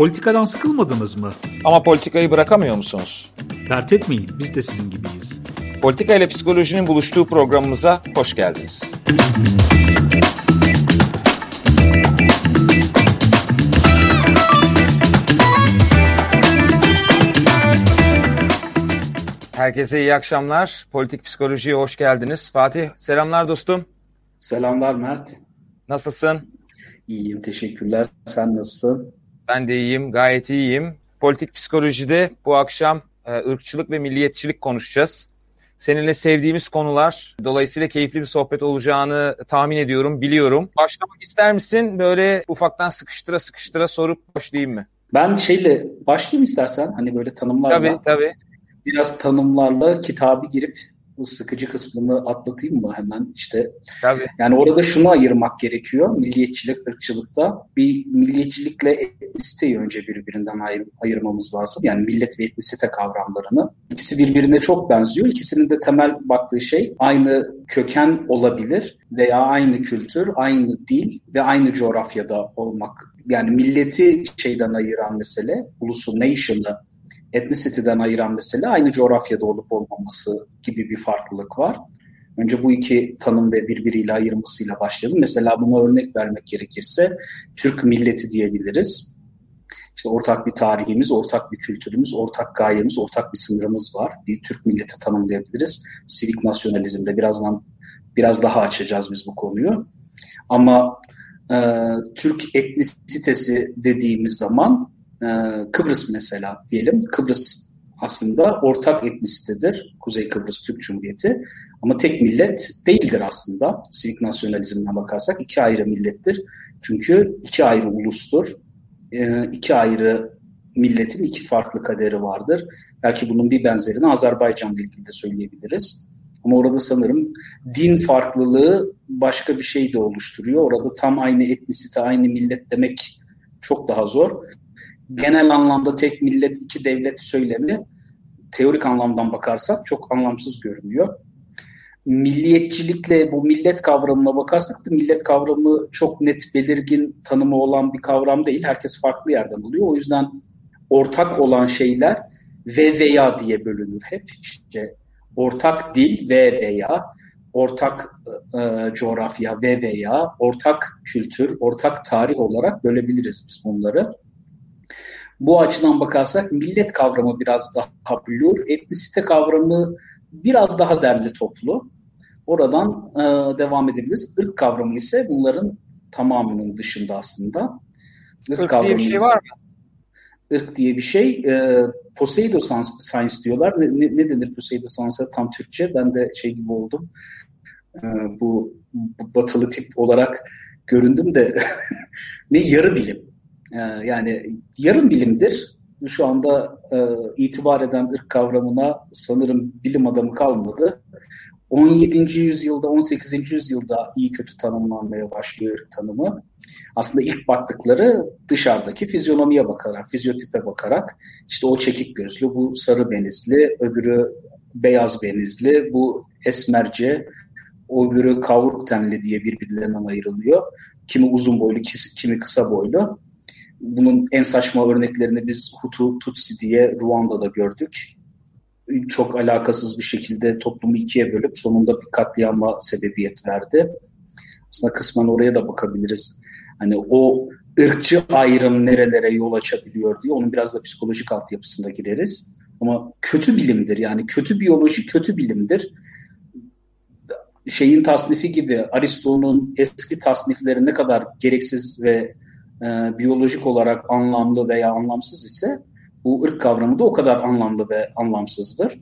Politikadan sıkılmadınız mı? Ama politikayı bırakamıyor musunuz? Dert etmeyin, biz de sizin gibiyiz. Politika ile psikolojinin buluştuğu programımıza hoş geldiniz. Herkese iyi akşamlar. Politik psikolojiye hoş geldiniz. Fatih, selamlar dostum. Selamlar Mert. Nasılsın? İyiyim, teşekkürler. Sen nasılsın? Ben de iyiyim, gayet iyiyim. Politik psikolojide bu akşam e, ırkçılık ve milliyetçilik konuşacağız. Seninle sevdiğimiz konular, dolayısıyla keyifli bir sohbet olacağını tahmin ediyorum, biliyorum. Başlamak ister misin? Böyle ufaktan sıkıştıra sıkıştıra sorup başlayayım mı? Ben şeyle başlayayım istersen. Hani böyle tanımlarla. Tabii tabii. Biraz tanımlarla kitabı girip sıkıcı kısmını atlatayım mı hemen işte. Tabii. Yani orada şunu ayırmak gerekiyor milliyetçilik, ırkçılıkta. Bir milliyetçilikle etnisiteyi önce birbirinden ayır, ayırmamız lazım. Yani millet ve etnisite kavramlarını. İkisi birbirine çok benziyor. İkisinin de temel baktığı şey aynı köken olabilir veya aynı kültür, aynı dil ve aynı coğrafyada olmak. Yani milleti şeyden ayıran mesele, ulusu, nation'ı etnisiteden ayıran mesele aynı coğrafyada olup olmaması gibi bir farklılık var. Önce bu iki tanım ve birbiriyle ayırmasıyla başlayalım. Mesela buna örnek vermek gerekirse Türk milleti diyebiliriz. İşte ortak bir tarihimiz, ortak bir kültürümüz, ortak gayemiz, ortak bir sınırımız var. Bir Türk milleti tanımlayabiliriz. Sivik nasyonalizmde birazdan biraz daha açacağız biz bu konuyu. Ama e, Türk etnisitesi dediğimiz zaman ee, Kıbrıs mesela diyelim. Kıbrıs aslında ortak etnisitedir. Kuzey Kıbrıs Türk Cumhuriyeti. Ama tek millet değildir aslında. Sivik nasyonalizmden bakarsak iki ayrı millettir. Çünkü iki ayrı ulustur. Ee, iki ayrı milletin iki farklı kaderi vardır. Belki bunun bir benzerini Azerbaycan'la ilgili de söyleyebiliriz. Ama orada sanırım din farklılığı başka bir şey de oluşturuyor. Orada tam aynı etnisite, aynı millet demek çok daha zor genel anlamda tek millet iki devlet söylemi teorik anlamdan bakarsak çok anlamsız görünüyor. Milliyetçilikle bu millet kavramına bakarsak da millet kavramı çok net belirgin tanımı olan bir kavram değil. Herkes farklı yerden alıyor. O yüzden ortak olan şeyler ve veya diye bölünür hep. İşte ortak dil ve veya ortak e, coğrafya ve veya ortak kültür, ortak tarih olarak bölebiliriz biz bunları. Bu açıdan bakarsak millet kavramı biraz daha blur, etnisite kavramı biraz daha derli toplu. Oradan e, devam edebiliriz. Irk kavramı ise bunların tamamının dışında aslında. Irk, Irk diye bir şey var mı? Irk diye bir şey. E, Poseido Science diyorlar. Ne, ne, ne denir Poseido Science'a tam Türkçe? Ben de şey gibi oldum. E, bu, bu batılı tip olarak göründüm de ne yarı bilim. Ee, yani yarım bilimdir. Şu anda e, itibar eden ırk kavramına sanırım bilim adamı kalmadı. 17. yüzyılda, 18. yüzyılda iyi kötü tanımlanmaya başlıyor ırk tanımı. Aslında ilk baktıkları dışarıdaki fizyonomiye bakarak, fizyotipe bakarak işte o çekik gözlü, bu sarı benizli, öbürü beyaz benizli, bu esmerce, öbürü kavruk tenli diye birbirlerinden ayrılıyor. Kimi uzun boylu, kimi kısa boylu. Bunun en saçma örneklerini biz Hutu, Tutsi diye Ruanda'da gördük. Çok alakasız bir şekilde toplumu ikiye bölüp sonunda bir katliama sebebiyet verdi. Aslında kısmen oraya da bakabiliriz. Hani o ırkçı ayrım nerelere yol açabiliyor diye onun biraz da psikolojik altyapısına gireriz. Ama kötü bilimdir yani kötü biyoloji kötü bilimdir. Şeyin tasnifi gibi Aristo'nun eski tasnifleri ne kadar gereksiz ve e, biyolojik olarak anlamlı veya anlamsız ise bu ırk kavramı da o kadar anlamlı ve anlamsızdır.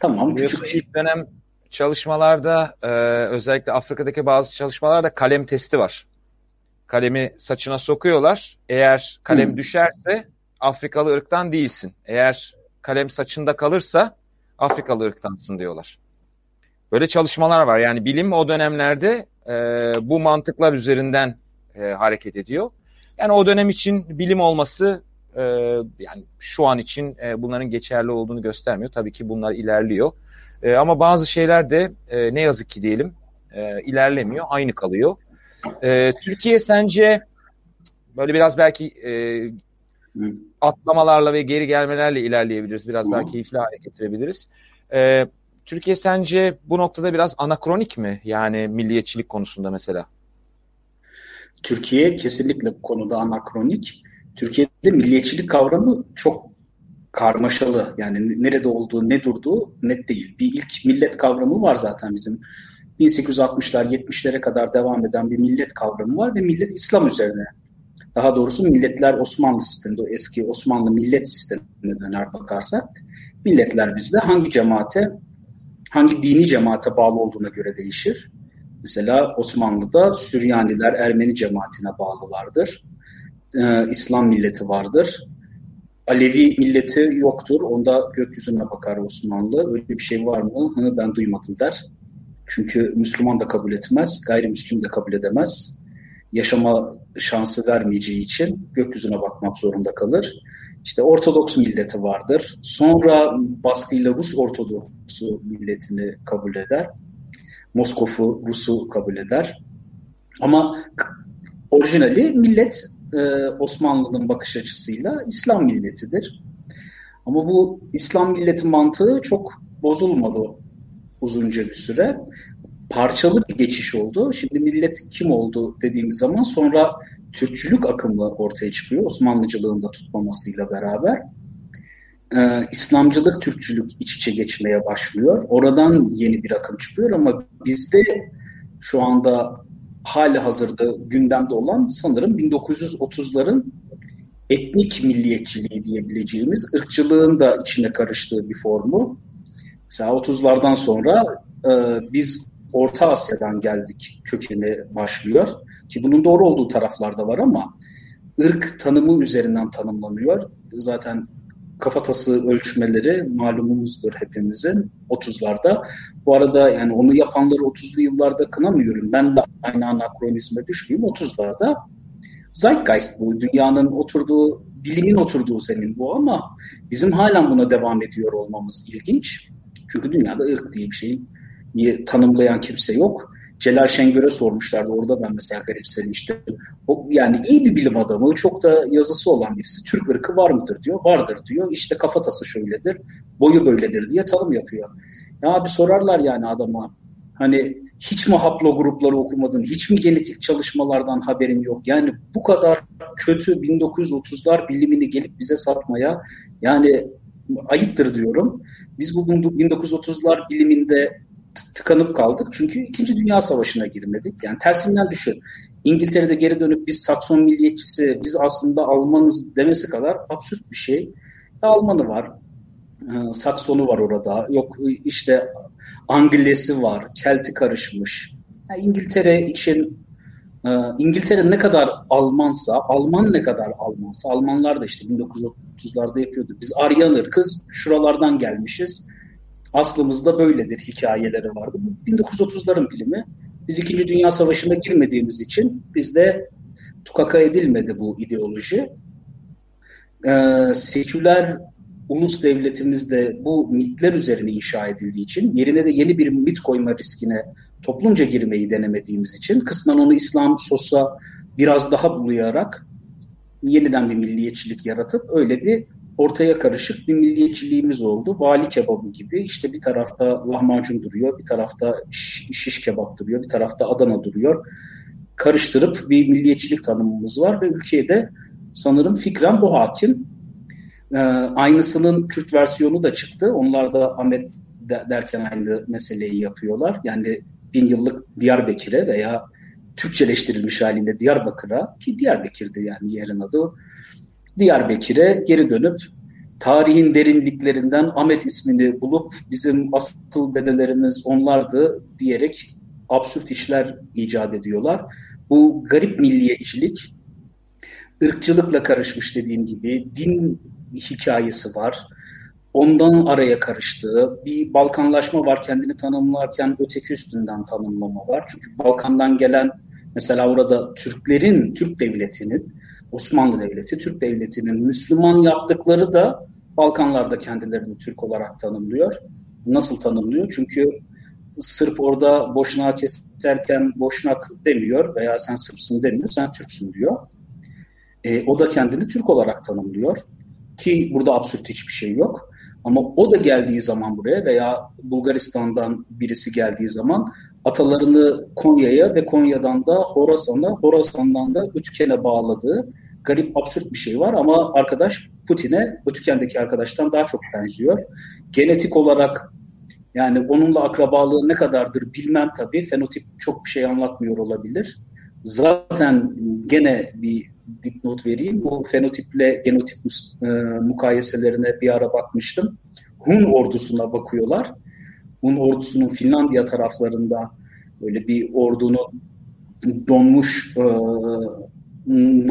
Tamam. Küçük ilk dönem çalışmalarda e, özellikle Afrika'daki bazı çalışmalarda kalem testi var. Kalemi saçına sokuyorlar. Eğer kalem hmm. düşerse Afrikalı ırktan değilsin. Eğer kalem saçında kalırsa Afrikalı ırktansın diyorlar. Böyle çalışmalar var. Yani bilim o dönemlerde e, bu mantıklar üzerinden e, hareket ediyor. Yani o dönem için bilim olması e, yani şu an için e, bunların geçerli olduğunu göstermiyor. Tabii ki bunlar ilerliyor. E, ama bazı şeyler de e, ne yazık ki diyelim e, ilerlemiyor, aynı kalıyor. E, Türkiye sence böyle biraz belki e, atlamalarla ve geri gelmelerle ilerleyebiliriz. Biraz daha keyifli hale getirebiliriz. Ee, Türkiye sence bu noktada biraz anakronik mi? Yani milliyetçilik konusunda mesela. Türkiye kesinlikle bu konuda anakronik. Türkiye'de milliyetçilik kavramı çok karmaşalı. Yani nerede olduğu, ne durduğu net değil. Bir ilk millet kavramı var zaten bizim. 1860'lar, 70'lere kadar devam eden bir millet kavramı var ve millet İslam üzerine. Daha doğrusu milletler Osmanlı sisteminde, o eski Osmanlı millet sistemine döner bakarsak, milletler bizde hangi cemaate, hangi dini cemaate bağlı olduğuna göre değişir. Mesela Osmanlı'da Süryaniler Ermeni cemaatine bağlılardır. Ee, İslam milleti vardır. Alevi milleti yoktur. Onda gökyüzüne bakar Osmanlı. Öyle bir şey var mı? Hı, ben duymadım der. Çünkü Müslüman da kabul etmez, gayrimüslim de kabul edemez. Yaşama şansı vermeyeceği için gökyüzüne bakmak zorunda kalır. İşte Ortodoks milleti vardır. Sonra baskıyla Rus Ortodoksu milletini kabul eder. Moskov'u, Rus'u kabul eder. Ama orijinali millet e, Osmanlı'nın bakış açısıyla İslam milletidir. Ama bu İslam milleti mantığı çok bozulmadı uzunca bir süre. Parçalı bir geçiş oldu. Şimdi millet kim oldu dediğimiz zaman sonra Türkçülük akımı ortaya çıkıyor Osmanlıcılığın da tutmamasıyla beraber. Ee, İslamcılık, Türkçülük iç içe geçmeye başlıyor. Oradan yeni bir akım çıkıyor ama bizde şu anda hali hazırda gündemde olan sanırım 1930'ların etnik milliyetçiliği diyebileceğimiz ırkçılığın da içine karıştığı bir formu. Mesela 30'lardan sonra e, biz Orta Asya'dan geldik kökeni başlıyor. Ki bunun doğru olduğu taraflarda var ama ırk tanımı üzerinden tanımlanıyor. Zaten kafatası ölçmeleri malumumuzdur hepimizin 30'larda. Bu arada yani onu yapanları 30'lu yıllarda kınamıyorum. Ben de aynı anakronizme düşmeyeyim 30'larda. Zeitgeist bu. Dünyanın oturduğu, bilimin oturduğu zemin bu ama bizim halen buna devam ediyor olmamız ilginç. Çünkü dünyada ırk diye bir şeyi tanımlayan kimse yok. Celal Şengör'e sormuşlardı. Orada ben mesela garipsemiştim. O, yani iyi bir bilim adamı, çok da yazısı olan birisi. Türk ırkı var mıdır diyor. Vardır diyor. İşte kafatası şöyledir, boyu böyledir diye tanım yapıyor. Ya abi sorarlar yani adama. Hani hiç mi haplo grupları okumadın, hiç mi genetik çalışmalardan haberin yok? Yani bu kadar kötü 1930'lar bilimini gelip bize satmaya yani ayıptır diyorum. Biz bu 1930'lar biliminde tıkanıp kaldık. Çünkü İkinci Dünya Savaşı'na girmedik. Yani tersinden düşün. İngiltere'de geri dönüp biz Sakson milliyetçisi, biz aslında Almanız demesi kadar absürt bir şey. Almanı var, e, Saksonu var orada. Yok işte Angilesi var, Kelti karışmış. Yani İngiltere için e, İngiltere ne kadar Almansa, Alman ne kadar Almansa, Almanlar da işte 1930'larda yapıyordu. Biz Aryan ırkız, şuralardan gelmişiz aslımızda böyledir hikayeleri vardı. Bu 1930'ların bilimi. Biz İkinci Dünya Savaşı'na girmediğimiz için bizde tukaka edilmedi bu ideoloji. Ee, seküler ulus devletimiz de bu mitler üzerine inşa edildiği için yerine de yeni bir mit koyma riskine toplumca girmeyi denemediğimiz için kısmen onu İslam sosa biraz daha bulayarak yeniden bir milliyetçilik yaratıp öyle bir ortaya karışık bir milliyetçiliğimiz oldu. Vali kebabı gibi işte bir tarafta lahmacun duruyor, bir tarafta şiş kebap duruyor, bir tarafta Adana duruyor. Karıştırıp bir milliyetçilik tanımımız var ve ülkeye de sanırım fikren bu hakim. Ee, aynısının Kürt versiyonu da çıktı. Onlar da Ahmet derken aynı meseleyi yapıyorlar. Yani bin yıllık Diyarbakır'e veya Türkçeleştirilmiş haliyle Diyarbakır'a ki Diyarbakır'dı yani yerin adı Diyarbakır'e geri dönüp tarihin derinliklerinden Ahmet ismini bulup bizim asıl dedelerimiz onlardı diyerek absürt işler icat ediyorlar. Bu garip milliyetçilik ırkçılıkla karışmış dediğim gibi din hikayesi var. Ondan araya karıştığı bir Balkanlaşma var kendini tanımlarken öteki üstünden tanımlama var. Çünkü Balkan'dan gelen mesela orada Türklerin, Türk devletinin Osmanlı Devleti, Türk Devleti'nin Müslüman yaptıkları da Balkanlarda kendilerini Türk olarak tanımlıyor. Nasıl tanımlıyor? Çünkü Sırp orada boşnağı keserken boşnak demiyor veya sen Sırpsın demiyor, sen Türksün diyor. E, o da kendini Türk olarak tanımlıyor. Ki burada absürt hiçbir şey yok. Ama o da geldiği zaman buraya veya Bulgaristan'dan birisi geldiği zaman atalarını Konya'ya ve Konya'dan da Horasan'a, Horasan'dan da Ütken'e bağladığı garip absürt bir şey var ama arkadaş Putin'e Ötüken'deki arkadaştan daha çok benziyor. Genetik olarak yani onunla akrabalığı ne kadardır bilmem tabii. Fenotip çok bir şey anlatmıyor olabilir. Zaten gene bir dipnot vereyim. Bu fenotiple genotip e, mukayeselerine bir ara bakmıştım. Hun ordusuna bakıyorlar. Hun ordusunun Finlandiya taraflarında böyle bir ordunun donmuş e,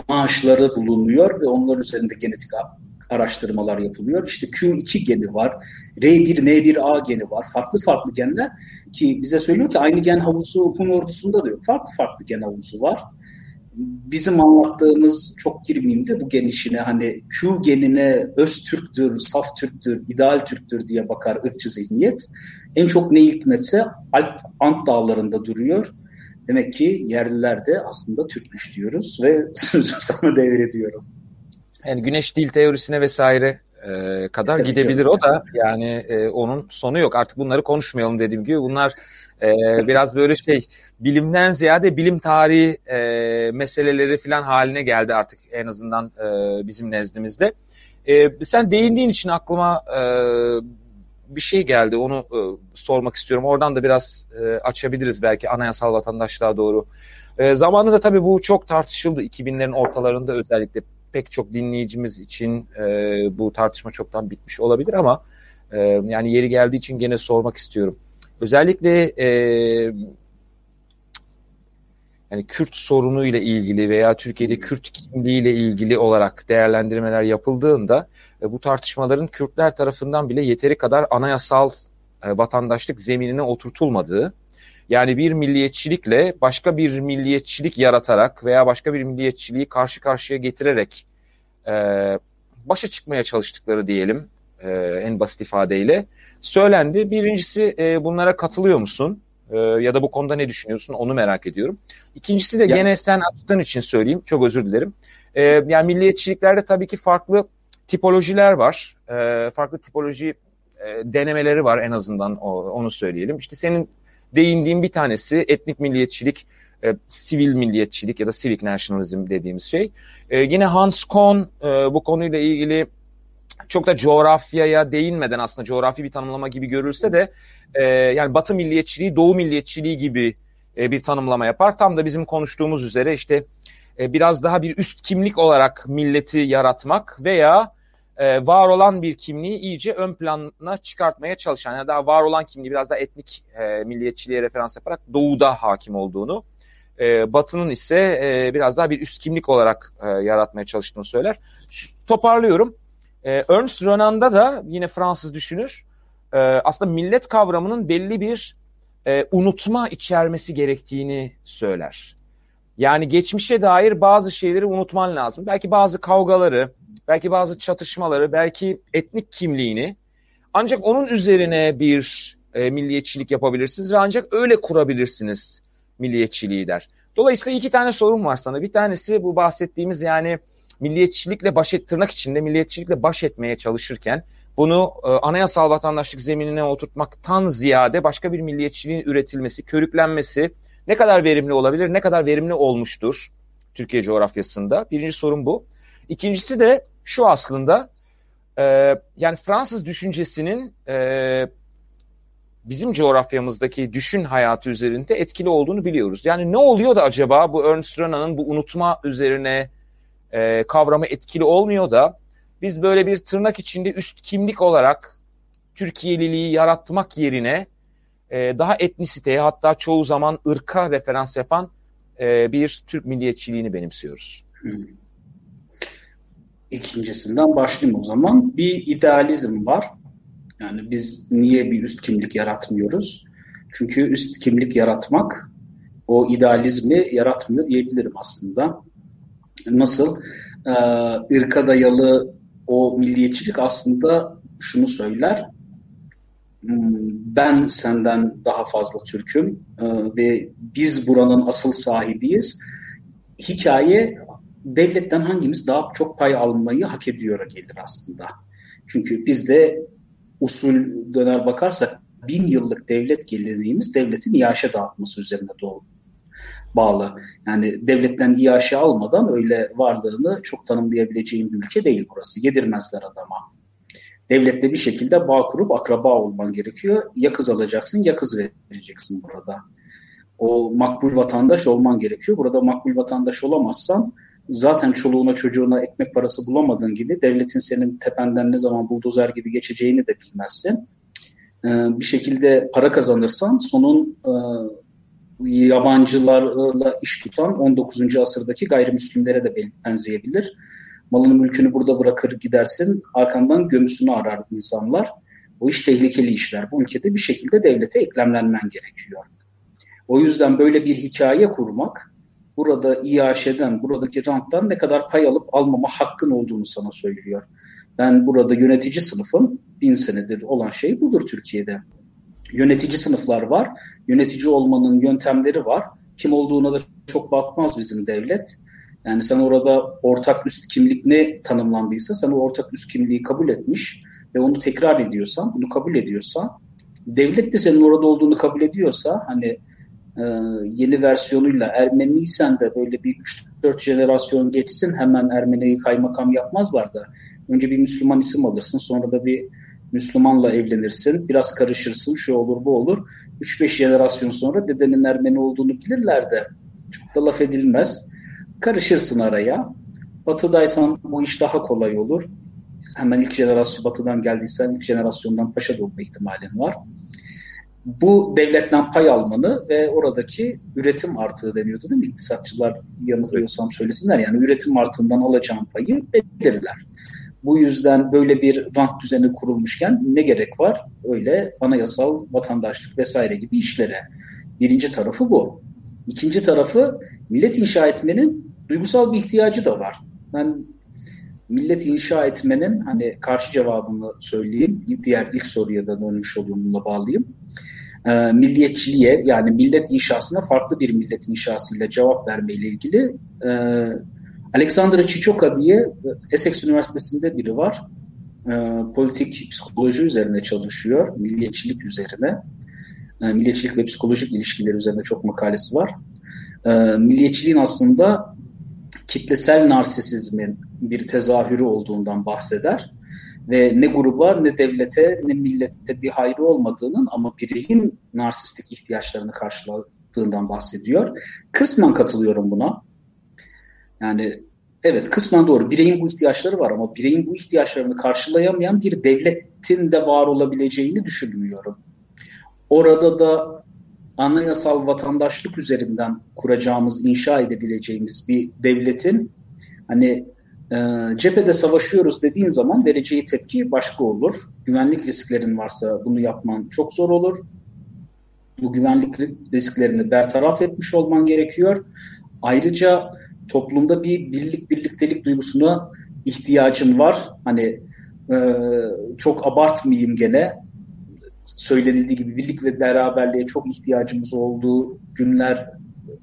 maaşları bulunuyor ve onlar üzerinde genetik araştırmalar yapılıyor. İşte Q2 geni var, R1, N1A geni var. Farklı farklı genler ki bize söylüyor ki aynı gen havuzu Hun ordusunda da yok. Farklı farklı gen havuzu var. Bizim anlattığımız çok girmeyeyim de bu gen işine hani Q genine öz Türktür, saf Türktür, ideal Türktür diye bakar ırkçı zihniyet. En çok ne hikmetse Alp Ant dağlarında duruyor. Demek ki yerliler de aslında Türkmüş diyoruz ve sözü sana devrediyorum. Yani güneş dil teorisine vesaire e, kadar Tabii gidebilir canım. o da yani e, onun sonu yok. Artık bunları konuşmayalım dediğim gibi. Bunlar e, biraz böyle şey bilimden ziyade bilim tarihi e, meseleleri falan haline geldi artık en azından e, bizim nezdimizde. E, sen değindiğin için aklıma e, bir şey geldi onu e, sormak istiyorum. Oradan da biraz e, açabiliriz belki anayasal vatandaşlığa doğru. E, zamanında tabii bu çok tartışıldı 2000'lerin ortalarında özellikle pek çok dinleyicimiz için e, bu tartışma çoktan bitmiş olabilir ama e, yani yeri geldiği için gene sormak istiyorum. Özellikle e, yani Kürt sorunu ile ilgili veya Türkiye'de Kürt kimliği ile ilgili olarak değerlendirmeler yapıldığında e, bu tartışmaların Kürtler tarafından bile yeteri kadar anayasal e, vatandaşlık zeminine oturtulmadığı yani bir milliyetçilikle başka bir milliyetçilik yaratarak veya başka bir milliyetçiliği karşı karşıya getirerek e, başa çıkmaya çalıştıkları diyelim e, en basit ifadeyle söylendi. Birincisi e, bunlara katılıyor musun? E, ya da bu konuda ne düşünüyorsun onu merak ediyorum. İkincisi de ya. gene sen açtığın için söyleyeyim. Çok özür dilerim. E, yani milliyetçiliklerde tabii ki farklı tipolojiler var. E, farklı tipoloji e, denemeleri var en azından o, onu söyleyelim. İşte senin değindiğim bir tanesi etnik milliyetçilik, e, sivil milliyetçilik ya da civic nationalism dediğimiz şey. E, yine Hans Kohn e, bu konuyla ilgili çok da coğrafyaya değinmeden aslında coğrafi bir tanımlama gibi görülse de e, yani Batı milliyetçiliği, Doğu milliyetçiliği gibi e, bir tanımlama yapar. Tam da bizim konuştuğumuz üzere işte e, biraz daha bir üst kimlik olarak milleti yaratmak veya e, var olan bir kimliği iyice ön plana çıkartmaya çalışan, yani daha var olan kimliği biraz daha etnik e, milliyetçiliğe referans yaparak doğuda hakim olduğunu, e, batının ise e, biraz daha bir üst kimlik olarak e, yaratmaya çalıştığını söyler. Toparlıyorum. E, Ernst Renan'da da yine Fransız düşünür, e, aslında millet kavramının belli bir e, unutma içermesi gerektiğini söyler. Yani geçmişe dair bazı şeyleri unutman lazım. Belki bazı kavgaları, belki bazı çatışmaları, belki etnik kimliğini ancak onun üzerine bir e, milliyetçilik yapabilirsiniz ve ancak öyle kurabilirsiniz milliyetçiliği der. Dolayısıyla iki tane sorun var sana. Bir tanesi bu bahsettiğimiz yani milliyetçilikle baş et, tırnak içinde milliyetçilikle baş etmeye çalışırken bunu e, anayasal vatandaşlık zeminine oturtmaktan ziyade başka bir milliyetçiliğin üretilmesi, körüklenmesi ne kadar verimli olabilir, ne kadar verimli olmuştur Türkiye coğrafyasında? Birinci sorun bu. İkincisi de şu aslında e, yani Fransız düşüncesinin e, bizim coğrafyamızdaki düşün hayatı üzerinde etkili olduğunu biliyoruz. Yani ne oluyor da acaba bu Ernst Renan'ın bu unutma üzerine e, kavramı etkili olmuyor da biz böyle bir tırnak içinde üst kimlik olarak Türkiye'liliği yaratmak yerine e, daha etnisiteye hatta çoğu zaman ırka referans yapan e, bir Türk milliyetçiliğini benimsiyoruz. Hmm. İkincisinden başlayayım o zaman. Bir idealizm var. Yani biz niye bir üst kimlik yaratmıyoruz? Çünkü üst kimlik yaratmak o idealizmi yaratmıyor diyebilirim aslında. Nasıl? Ee, ırka dayalı o milliyetçilik aslında şunu söyler. Hmm, ben senden daha fazla Türk'üm ee, ve biz buranın asıl sahibiyiz. Hikaye devletten hangimiz daha çok pay almayı hak ediyor gelir aslında. Çünkü bizde usul döner bakarsak bin yıllık devlet geleneğimiz devletin iaşe dağıtması üzerine doğru bağlı. Yani devletten iaşe almadan öyle varlığını çok tanımlayabileceğin bir ülke değil burası. Yedirmezler adama. Devletle bir şekilde bağ kurup akraba olman gerekiyor. Ya kız alacaksın ya kız vereceksin burada. O makbul vatandaş olman gerekiyor. Burada makbul vatandaş olamazsan zaten çoluğuna çocuğuna ekmek parası bulamadığın gibi devletin senin tependen ne zaman buldozer gibi geçeceğini de bilmezsin. Ee, bir şekilde para kazanırsan sonun e, yabancılarla iş tutan 19. asırdaki gayrimüslimlere de benzeyebilir. Malını mülkünü burada bırakır gidersin, arkandan gömüsünü arar insanlar. O iş tehlikeli işler. Bu ülkede bir şekilde devlete eklemlenmen gerekiyor. O yüzden böyle bir hikaye kurmak, burada İAŞ'den, buradaki ranttan ne kadar pay alıp almama hakkın olduğunu sana söylüyor. Ben burada yönetici sınıfım, bin senedir olan şey budur Türkiye'de yönetici sınıflar var. Yönetici olmanın yöntemleri var. Kim olduğuna da çok bakmaz bizim devlet. Yani sen orada ortak üst kimlik ne tanımlandıysa sen o ortak üst kimliği kabul etmiş ve onu tekrar ediyorsan, bunu kabul ediyorsan, devlet de senin orada olduğunu kabul ediyorsa hani e, yeni versiyonuyla Ermeniysen de böyle bir 3-4 jenerasyon geçsin hemen Ermeniyi kaymakam yapmazlar da önce bir Müslüman isim alırsın sonra da bir Müslümanla evlenirsin, biraz karışırsın, şu olur bu olur. 3-5 jenerasyon sonra dedenin Ermeni olduğunu bilirler de çok da laf edilmez. Karışırsın araya. Batıdaysan bu iş daha kolay olur. Hemen ilk jenerasyon batıdan geldiysen ilk jenerasyondan paşa olma ihtimalin var. Bu devletten pay almanı ve oradaki üretim artığı deniyordu değil mi? İktisatçılar yanılıyorsam söylesinler. Yani üretim artığından alacağın payı belirler. Bu yüzden böyle bir rant düzeni kurulmuşken ne gerek var? Öyle anayasal vatandaşlık vesaire gibi işlere. Birinci tarafı bu. İkinci tarafı millet inşa etmenin duygusal bir ihtiyacı da var. Ben millet inşa etmenin hani karşı cevabını söyleyeyim. Diğer ilk soruya da dönmüş olduğumla bağlayayım. E, milliyetçiliğe yani millet inşasına farklı bir millet inşasıyla cevap vermeyle ilgili e, Alexandra Chichoka diye e, Essex Üniversitesi'nde biri var. E, politik psikoloji üzerine çalışıyor. Milliyetçilik üzerine. E, milliyetçilik ve psikolojik ilişkiler üzerine çok makalesi var. E, milliyetçiliğin aslında kitlesel narsisizmin bir tezahürü olduğundan bahseder ve ne gruba ne devlete ne millete bir hayrı olmadığının ama bireyin narsistik ihtiyaçlarını karşıladığından bahsediyor. Kısmen katılıyorum buna. Yani evet kısmen doğru. Bireyin bu ihtiyaçları var ama bireyin bu ihtiyaçlarını karşılayamayan bir devletin de var olabileceğini düşünmüyorum. Orada da anayasal vatandaşlık üzerinden kuracağımız, inşa edebileceğimiz bir devletin hani e, cephede savaşıyoruz dediğin zaman vereceği tepki başka olur. Güvenlik risklerin varsa bunu yapman çok zor olur. Bu güvenlik risklerini bertaraf etmiş olman gerekiyor. Ayrıca toplumda bir birlik birliktelik duygusuna ihtiyacın var. Hani e, çok abartmayayım gene söylenildiği gibi birlik ve beraberliğe çok ihtiyacımız olduğu günler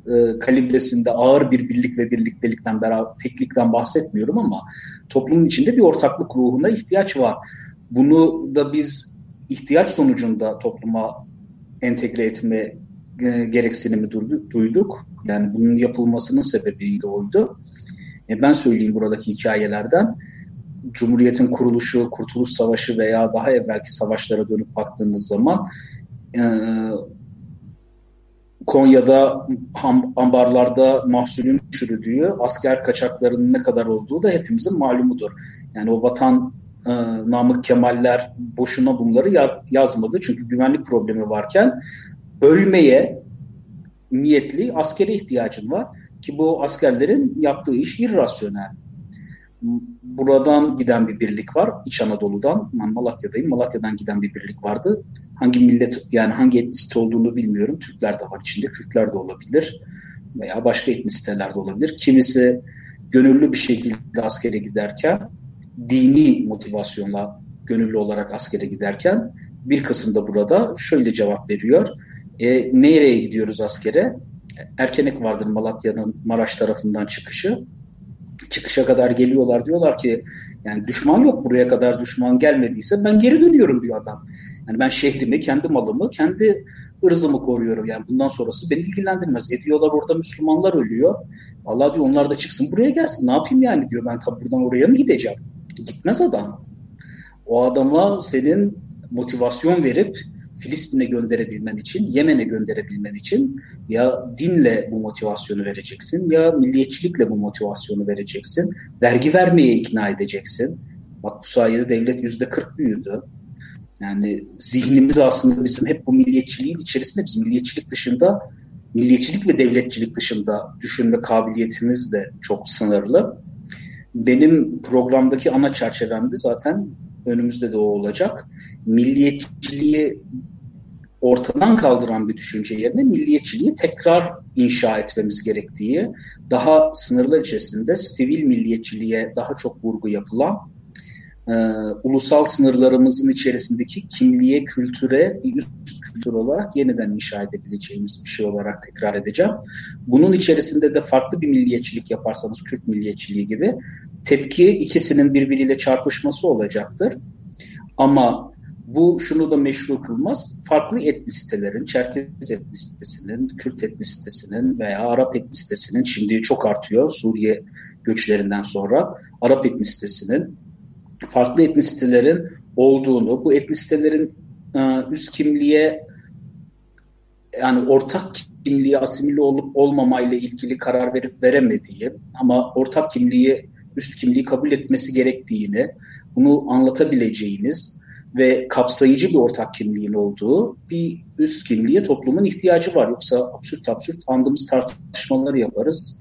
e, kalibresinde ağır bir birlik ve birliktelikten beraber teklikten bahsetmiyorum ama toplumun içinde bir ortaklık ruhuna ihtiyaç var. Bunu da biz ihtiyaç sonucunda topluma entegre etme e, gereksinimi duyduk. Yani bunun yapılmasının sebebi de oydu. E ben söyleyeyim buradaki hikayelerden. Cumhuriyetin kuruluşu, Kurtuluş Savaşı veya daha evvelki savaşlara dönüp baktığınız zaman e, Konya'da ambarlarda mahsulün çürüdüğü, asker kaçaklarının ne kadar olduğu da hepimizin malumudur. Yani o vatan e, Namık Kemaller boşuna bunları yazmadı. Çünkü güvenlik problemi varken ölmeye niyetli askere ihtiyacın var. Ki bu askerlerin yaptığı iş irrasyonel. Buradan giden bir birlik var. İç Anadolu'dan. Ben Malatya'dayım. Malatya'dan giden bir birlik vardı. Hangi millet yani hangi etnisite olduğunu bilmiyorum. Türkler de var içinde. Kürtler de olabilir. Veya başka etnisiteler de olabilir. Kimisi gönüllü bir şekilde askere giderken dini motivasyonla gönüllü olarak askere giderken bir kısım da burada şöyle cevap veriyor. E, nereye gidiyoruz askere? Erkenek vardır Malatya'nın Maraş tarafından çıkışı. Çıkışa kadar geliyorlar diyorlar ki yani düşman yok buraya kadar düşman gelmediyse ben geri dönüyorum diyor adam. Yani ben şehrimi, kendi malımı, kendi ırzımı koruyorum. Yani bundan sonrası beni ilgilendirmez. Ediyorlar orada Müslümanlar ölüyor. Allah diyor onlar da çıksın buraya gelsin. Ne yapayım yani diyor ben tabi buradan oraya mı gideceğim? Gitmez adam. O adama senin motivasyon verip Filistin'e gönderebilmen için, Yemen'e gönderebilmen için ya dinle bu motivasyonu vereceksin ya milliyetçilikle bu motivasyonu vereceksin. Vergi vermeye ikna edeceksin. Bak bu sayede devlet yüzde 40 büyüdü. Yani zihnimiz aslında bizim hep bu milliyetçiliğin içerisinde bizim milliyetçilik dışında milliyetçilik ve devletçilik dışında düşünme kabiliyetimiz de çok sınırlı. Benim programdaki ana çerçevemde zaten önümüzde de o olacak. Milliyetçiliği ortadan kaldıran bir düşünce yerine milliyetçiliği tekrar inşa etmemiz gerektiği, daha sınırlar içerisinde sivil milliyetçiliğe daha çok vurgu yapılan e, ulusal sınırlarımızın içerisindeki kimliğe, kültüre bir üst kültür olarak yeniden inşa edebileceğimiz bir şey olarak tekrar edeceğim. Bunun içerisinde de farklı bir milliyetçilik yaparsanız Kürt milliyetçiliği gibi tepki ikisinin birbiriyle çarpışması olacaktır. Ama bu şunu da meşru kılmaz. Farklı etnisitelerin, Çerkez etnisitesinin, Kürt etnisitesinin veya Arap etnisitesinin şimdi çok artıyor Suriye göçlerinden sonra Arap etnisitesinin farklı etnisitelerin olduğunu, bu etnisitelerin e, üst kimliğe yani ortak kimliğe asimile olup olmamayla ilgili karar verip veremediği ama ortak kimliği üst kimliği kabul etmesi gerektiğini, bunu anlatabileceğiniz ve kapsayıcı bir ortak kimliğin olduğu bir üst kimliğe toplumun ihtiyacı var. Yoksa absürt absürt andığımız tartışmaları yaparız.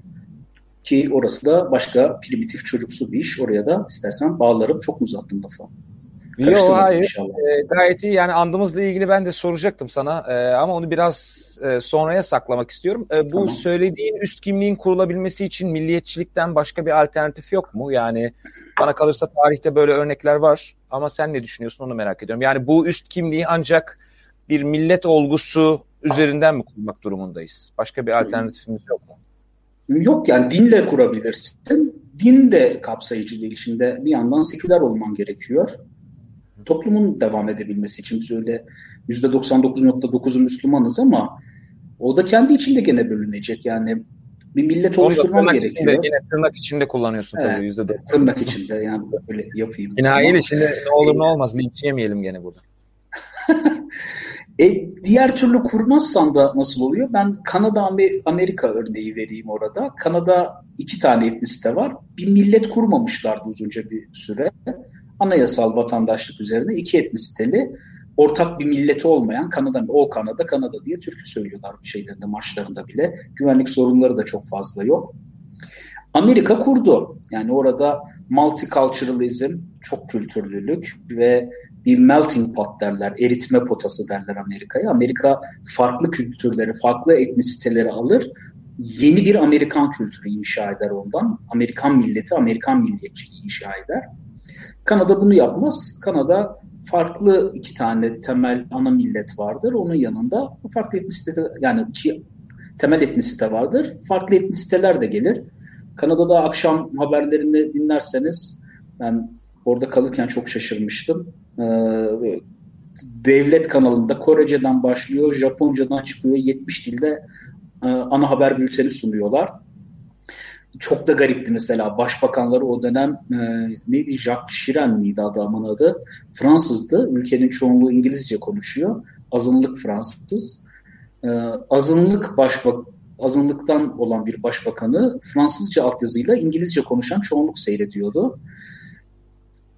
Ki orası da başka primitif çocuksu bir iş. Oraya da istersen bağlarım. Çok uzattım lafı? Yok hayır. E, gayet iyi. Yani andımızla ilgili ben de soracaktım sana. E, ama onu biraz e, sonraya saklamak istiyorum. E, bu tamam. söylediğin üst kimliğin kurulabilmesi için milliyetçilikten başka bir alternatif yok mu? Yani bana kalırsa tarihte böyle örnekler var. Ama sen ne düşünüyorsun onu merak ediyorum. Yani bu üst kimliği ancak bir millet olgusu üzerinden mi kurmak durumundayız? Başka bir alternatifimiz yok mu? Yok yani dinle kurabilirsin. Din de kapsayıcı değil. Şimdi bir yandan seküler olman gerekiyor. Toplumun devam edebilmesi için biz öyle %99.9'u Müslümanız ama o da kendi içinde gene bölünecek. Yani bir millet oluşturman gerekiyor. Içinde, yine tırnak içinde kullanıyorsun evet, tabii yüzde Tırnak içinde yani böyle yapayım. Yine hayır şimdi ne olur ne olmaz linç yemeyelim gene burada. E, diğer türlü kurmazsan da nasıl oluyor? Ben Kanada Amerika örneği vereyim orada. Kanada iki tane etnisite var. Bir millet kurmamışlardı uzunca bir süre. Anayasal vatandaşlık üzerine iki etnisiteli ortak bir milleti olmayan Kanada, o Kanada, Kanada diye türkü söylüyorlar bir şeylerinde, marşlarında bile. Güvenlik sorunları da çok fazla yok. Amerika kurdu. Yani orada multiculturalism, çok kültürlülük ve bir melting pot derler, eritme potası derler Amerika'ya. Amerika farklı kültürleri, farklı etnisiteleri alır, yeni bir Amerikan kültürü inşa eder ondan. Amerikan milleti, Amerikan milliyetçiliği inşa eder. Kanada bunu yapmaz. Kanada farklı iki tane temel ana millet vardır. Onun yanında bu farklı etnisite yani iki temel etnisite vardır. Farklı etnisiteler de gelir. Kanada'da akşam haberlerini dinlerseniz ben orada kalırken çok şaşırmıştım. Ee, devlet kanalında Korece'den başlıyor, Japoncadan çıkıyor, 70 dilde e, ana haber bülteni sunuyorlar. Çok da garipti mesela başbakanları o dönem e, neydi Jacques Chirac miydi adamın adı? Fransızdı. Ülkenin çoğunluğu İngilizce konuşuyor. Azınlık Fransız. E, azınlık başbak azınlıktan olan bir başbakanı Fransızca altyazıyla İngilizce konuşan çoğunluk seyrediyordu.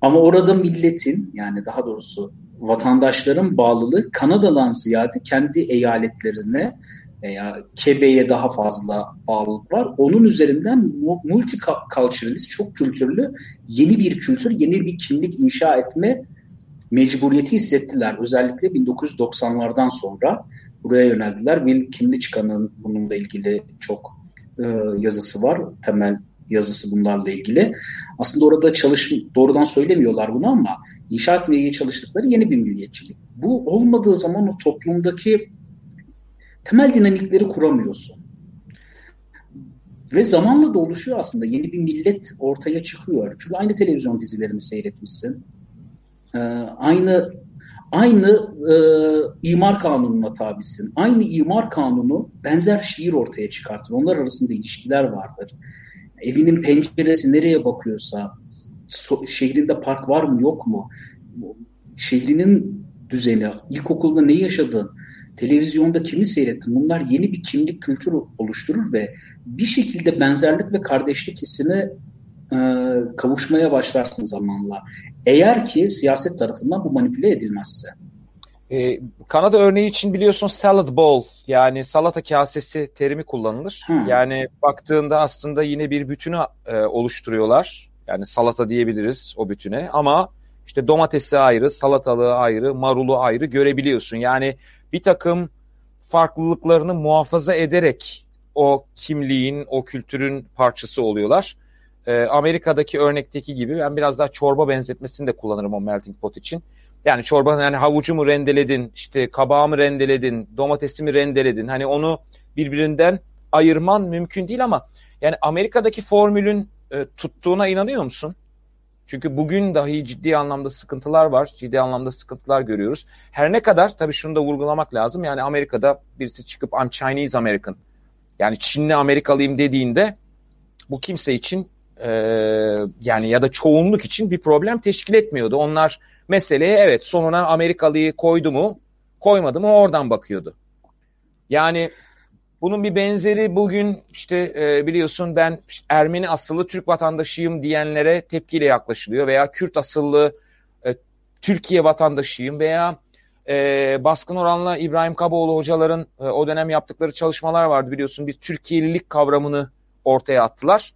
Ama orada milletin yani daha doğrusu vatandaşların bağlılığı Kanada'dan ziyade kendi eyaletlerine veya Kebe'ye daha fazla bağlılık var. Onun üzerinden multiculturalist, çok kültürlü yeni bir kültür, yeni bir kimlik inşa etme mecburiyeti hissettiler. Özellikle 1990'lardan sonra buraya yöneldiler. Will Kimlichka'nın bununla ilgili çok e, yazısı var. Temel yazısı bunlarla ilgili. Aslında orada çalış doğrudan söylemiyorlar bunu ama inşa etmeye çalıştıkları yeni bir milliyetçilik. Bu olmadığı zaman o toplumdaki temel dinamikleri kuramıyorsun. Ve zamanla da oluşuyor aslında. Yeni bir millet ortaya çıkıyor. Çünkü aynı televizyon dizilerini seyretmişsin. Ee, aynı aynı e, imar kanununa tabisin. Aynı imar kanunu benzer şiir ortaya çıkartır. Onlar arasında ilişkiler vardır. Evinin penceresi nereye bakıyorsa, so, şehrinde park var mı yok mu? Şehrinin düzeni, ilkokulda ne yaşadın, televizyonda kimi seyrettin bunlar yeni bir kimlik kültür oluşturur ve bir şekilde benzerlik ve kardeşlik hissine e, kavuşmaya başlarsın zamanla. Eğer ki siyaset tarafından bu manipüle edilmezse. Ee, Kanada örneği için biliyorsun salad bowl yani salata kasesi terimi kullanılır. Hmm. Yani baktığında aslında yine bir bütünü e, oluşturuyorlar. Yani salata diyebiliriz o bütüne ama işte domatesi ayrı, salatalığı ayrı, marulu ayrı görebiliyorsun. Yani bir takım farklılıklarını muhafaza ederek o kimliğin, o kültürün parçası oluyorlar. Ee, Amerika'daki örnekteki gibi ben biraz daha çorba benzetmesini de kullanırım o melting pot için. Yani çorba yani havucu mu rendeledin, işte kabağı mı rendeledin, domatesi mi rendeledin. Hani onu birbirinden ayırman mümkün değil ama yani Amerika'daki formülün e, tuttuğuna inanıyor musun? Çünkü bugün dahi ciddi anlamda sıkıntılar var. Ciddi anlamda sıkıntılar görüyoruz. Her ne kadar tabii şunu da vurgulamak lazım. Yani Amerika'da birisi çıkıp I'm Chinese American yani Çinli Amerikalıyım dediğinde bu kimse için e, yani ya da çoğunluk için bir problem teşkil etmiyordu. Onlar meseleye evet sonuna Amerikalıyı koydu mu koymadı mı oradan bakıyordu. Yani bunun bir benzeri bugün işte e, biliyorsun ben işte Ermeni asıllı Türk vatandaşıyım diyenlere tepkiyle yaklaşılıyor veya Kürt asıllı e, Türkiye vatandaşıyım veya e, baskın oranla İbrahim Kaboğlu hocaların e, o dönem yaptıkları çalışmalar vardı biliyorsun bir Türkiye'lilik kavramını ortaya attılar.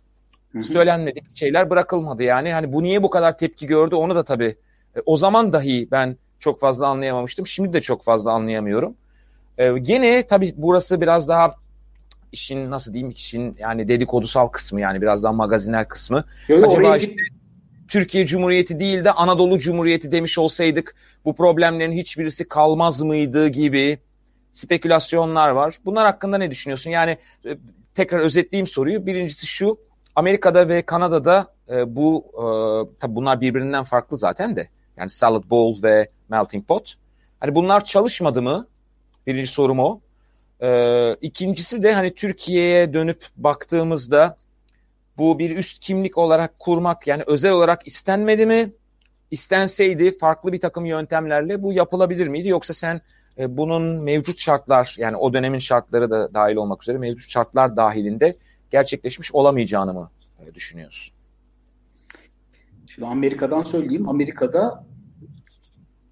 Söylenmedik şeyler bırakılmadı yani hani bu niye bu kadar tepki gördü onu da tabii e, o zaman dahi ben çok fazla anlayamamıştım şimdi de çok fazla anlayamıyorum. Ee, gene tabii burası biraz daha işin nasıl diyeyim işin yani dedikodusal kısmı yani biraz daha magazinel kısmı. Yo, Acaba işte Türkiye Cumhuriyeti değil de Anadolu Cumhuriyeti demiş olsaydık bu problemlerin hiçbirisi kalmaz mıydı gibi spekülasyonlar var. Bunlar hakkında ne düşünüyorsun? Yani e, tekrar özetleyeyim soruyu. Birincisi şu Amerika'da ve Kanada'da e, bu e, tabi bunlar birbirinden farklı zaten de. Yani salad bowl ve melting pot. Hani bunlar çalışmadı mı? Birinci sorum o. Ee, ikincisi de hani Türkiye'ye dönüp baktığımızda bu bir üst kimlik olarak kurmak yani özel olarak istenmedi mi? İstenseydi farklı bir takım yöntemlerle bu yapılabilir miydi? Yoksa sen e, bunun mevcut şartlar yani o dönemin şartları da dahil olmak üzere mevcut şartlar dahilinde gerçekleşmiş olamayacağını mı e, düşünüyorsun? Şimdi Amerika'dan söyleyeyim. Amerika'da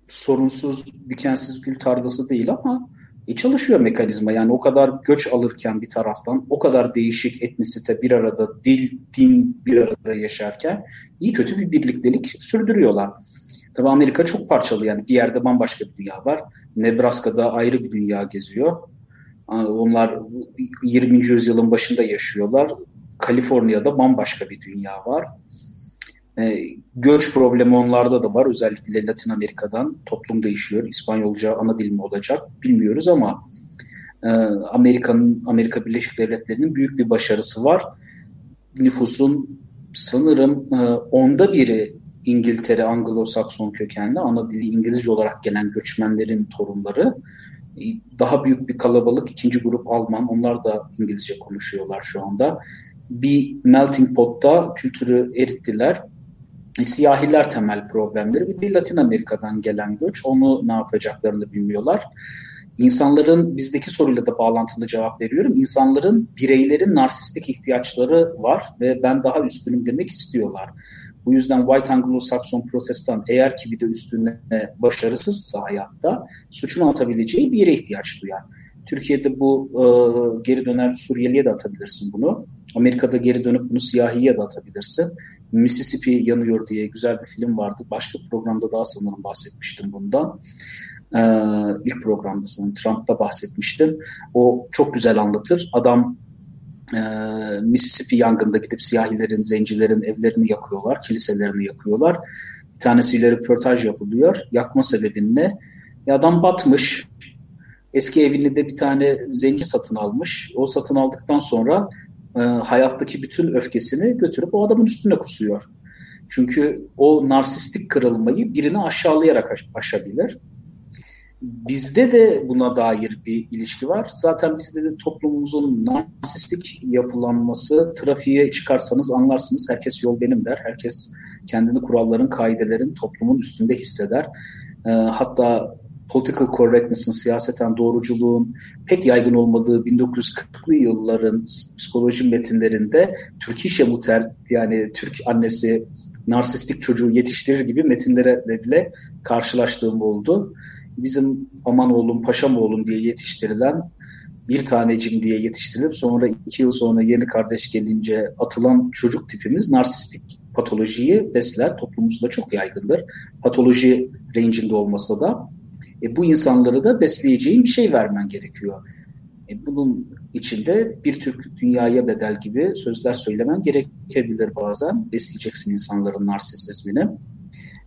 sorunsuz dikensiz gül tarlası değil ama e, çalışıyor mekanizma. Yani o kadar göç alırken bir taraftan o kadar değişik etnisite bir arada, dil, din bir arada yaşarken iyi kötü bir birliktelik sürdürüyorlar. Tabii Amerika çok parçalı yani bir yerde bambaşka bir dünya var. Nebraska'da ayrı bir dünya geziyor. Onlar 20. yüzyılın başında yaşıyorlar. Kaliforniya'da bambaşka bir dünya var. E, göç problemi onlarda da var. Özellikle Latin Amerika'dan toplum değişiyor. İspanyolca ana dil mi olacak bilmiyoruz ama e, Amerika'nın Amerika Birleşik Devletleri'nin büyük bir başarısı var. Nüfusun sanırım e, onda biri İngiltere Anglo-Sakson kökenli ana dili İngilizce olarak gelen göçmenlerin torunları. Daha büyük bir kalabalık ikinci grup Alman onlar da İngilizce konuşuyorlar şu anda. Bir melting pot'ta kültürü erittiler siyahiler temel problemleri bir de Latin Amerika'dan gelen göç onu ne yapacaklarını bilmiyorlar. İnsanların bizdeki soruyla da bağlantılı cevap veriyorum. İnsanların bireylerin narsistik ihtiyaçları var ve ben daha üstünüm demek istiyorlar. Bu yüzden White Anglo-Saxon protestan eğer ki bir de üstüne başarısızsa hayatta suçunu atabileceği bir yere ihtiyaç duyar. Türkiye'de bu e, geri dönen Suriyeli'ye de atabilirsin bunu. Amerika'da geri dönüp bunu siyahiye de atabilirsin. Mississippi yanıyor diye güzel bir film vardı. Başka programda daha sanırım bahsetmiştim bundan. Ee, ilk programda sanırım Trump'ta bahsetmiştim. O çok güzel anlatır. Adam e, Mississippi yangında gidip siyahilerin, zencilerin evlerini yakıyorlar, kiliselerini yakıyorlar. Bir tanesiyle röportaj yapılıyor. Yakma sebebin ne? Ya adam batmış. Eski evini de bir tane zenci satın almış. O satın aldıktan sonra e, hayattaki bütün öfkesini götürüp o adamın üstüne kusuyor. Çünkü o narsistik kırılmayı birini aşağılayarak aş- aşabilir. Bizde de buna dair bir ilişki var. Zaten bizde de toplumumuzun narsistik yapılanması, trafiğe çıkarsanız anlarsınız. Herkes yol benim der. Herkes kendini kuralların, kaidelerin toplumun üstünde hisseder. E, hatta political correctness'ın, siyaseten doğruculuğun pek yaygın olmadığı 1940'lı yılların psikoloji metinlerinde Türk işe muter yani Türk annesi narsistik çocuğu yetiştirir gibi metinlere bile karşılaştığım oldu. Bizim aman oğlum paşam oğlum diye yetiştirilen bir tanecim diye yetiştirilip sonra iki yıl sonra yeni kardeş gelince atılan çocuk tipimiz narsistik patolojiyi besler. Toplumumuzda çok yaygındır. Patoloji range'inde olmasa da e, bu insanları da besleyeceğin bir şey vermen gerekiyor. E, bunun içinde bir Türk dünyaya bedel gibi sözler söylemen gerekebilir bazen. Besleyeceksin insanların narsisizmini.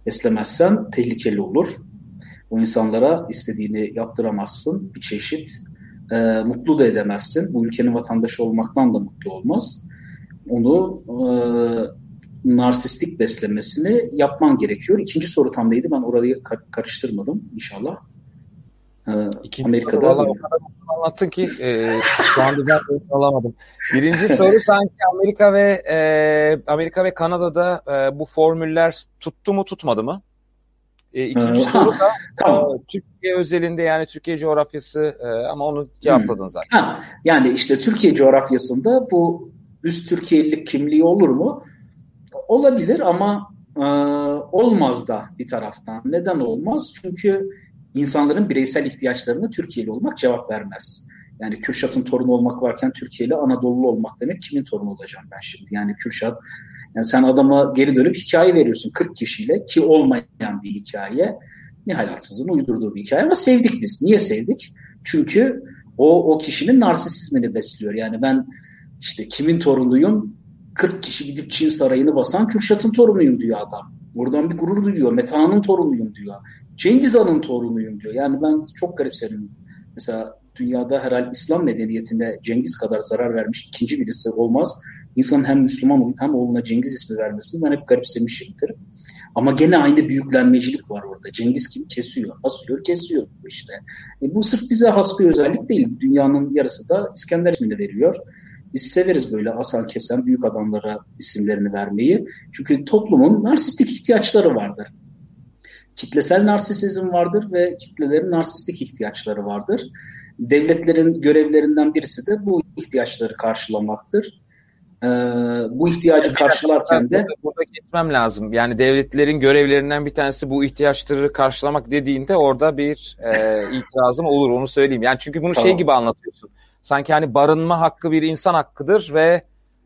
Beslemezsen tehlikeli olur. O insanlara istediğini yaptıramazsın. Bir çeşit e, mutlu da edemezsin. Bu ülkenin vatandaşı olmaktan da mutlu olmaz. Onu e, narsistik beslemesini yapman gerekiyor. İkinci soru tam neydi? Ben orayı karıştırmadım inşallah. Ee, İkinci Amerika'da soru, anlattın ki e, şu anda ben alamadım. Birinci soru sanki Amerika ve e, Amerika ve Kanada'da e, bu formüller tuttu mu tutmadı mı? E, ikinci ee, soru da tamam. e, Türkiye özelinde yani Türkiye coğrafyası e, ama onu cevapladın zaten. Ha, yani işte Türkiye coğrafyasında bu üst Türkiye'lilik kimliği olur mu? Olabilir ama e, olmaz da bir taraftan. Neden olmaz? Çünkü insanların bireysel ihtiyaçlarına Türkiye'li olmak cevap vermez. Yani Kürşat'ın torunu olmak varken Türkiye'li Anadolu olmak demek kimin torunu olacağım ben şimdi? Yani Kürşat, yani sen adama geri dönüp hikaye veriyorsun 40 kişiyle ki olmayan bir hikaye. Nihal Atsız'ın uydurduğu bir hikaye ama sevdik biz. Niye sevdik? Çünkü o, o kişinin narsisizmini besliyor. Yani ben işte kimin torunuyum? 40 kişi gidip Çin sarayını basan Kürşat'ın torunuyum diyor adam. Oradan bir gurur duyuyor. Meta'nın torunuyum diyor. Cengiz Han'ın torunuyum diyor. Yani ben çok garipserim. Mesela dünyada herhalde İslam medeniyetinde Cengiz kadar zarar vermiş ikinci birisi olmaz. İnsanın hem Müslüman olup hem oğluna Cengiz ismi vermesini ben hep garipsemişimdir. Ama gene aynı büyüklenmecilik var orada. Cengiz kim kesiyor, asıyor, kesiyor işte. E bu sırf bize has bir özellik değil. Dünyanın yarısı da İskender ismini veriyor. Biz severiz böyle asan kesen büyük adamlara isimlerini vermeyi. Çünkü toplumun narsistik ihtiyaçları vardır. Kitlesel narsisizm vardır ve kitlelerin narsistik ihtiyaçları vardır. Devletlerin görevlerinden birisi de bu ihtiyaçları karşılamaktır. Ee, bu ihtiyacı karşılarken de... Burada kesmem lazım. Yani devletlerin görevlerinden bir tanesi bu ihtiyaçları karşılamak dediğinde orada bir e, itirazım olur onu söyleyeyim. Yani çünkü bunu şey tamam. şey gibi anlatıyorsun sanki hani barınma hakkı bir insan hakkıdır ve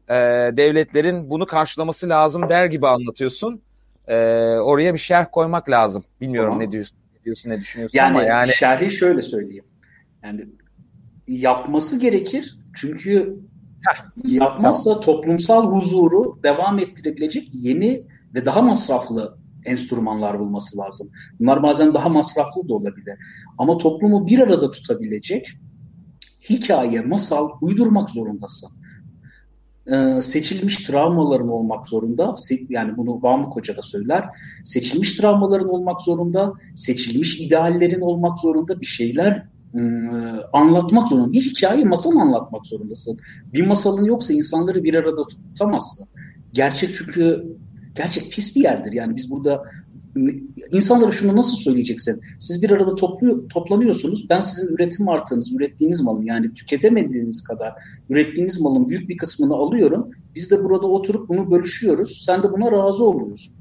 e, devletlerin bunu karşılaması lazım der gibi anlatıyorsun. E, oraya bir şerh koymak lazım. Bilmiyorum tamam. ne diyorsun, ne diyorsun, ne düşünüyorsun yani, ama yani şerhi şöyle söyleyeyim. Yani yapması gerekir. Çünkü yapmazsa tamam. toplumsal huzuru devam ettirebilecek yeni ve daha masraflı enstrümanlar bulması lazım. Bunlar bazen daha masraflı da olabilir. Ama toplumu bir arada tutabilecek hikaye, masal uydurmak zorundasın. Ee, seçilmiş travmaların olmak zorunda. Yani bunu Vamuk Hoca da söyler. Seçilmiş travmaların olmak zorunda. Seçilmiş ideallerin olmak zorunda. Bir şeyler e, anlatmak zorunda. Bir hikaye, masal anlatmak zorundasın. Bir masalın yoksa insanları bir arada tutamazsın. Gerçek çünkü gerçek pis bir yerdir. Yani biz burada insanlara şunu nasıl söyleyeceksin? Siz bir arada toplu, toplanıyorsunuz. Ben sizin üretim artığınız, ürettiğiniz malın yani tüketemediğiniz kadar ürettiğiniz malın büyük bir kısmını alıyorum. Biz de burada oturup bunu bölüşüyoruz. Sen de buna razı oluyorsun.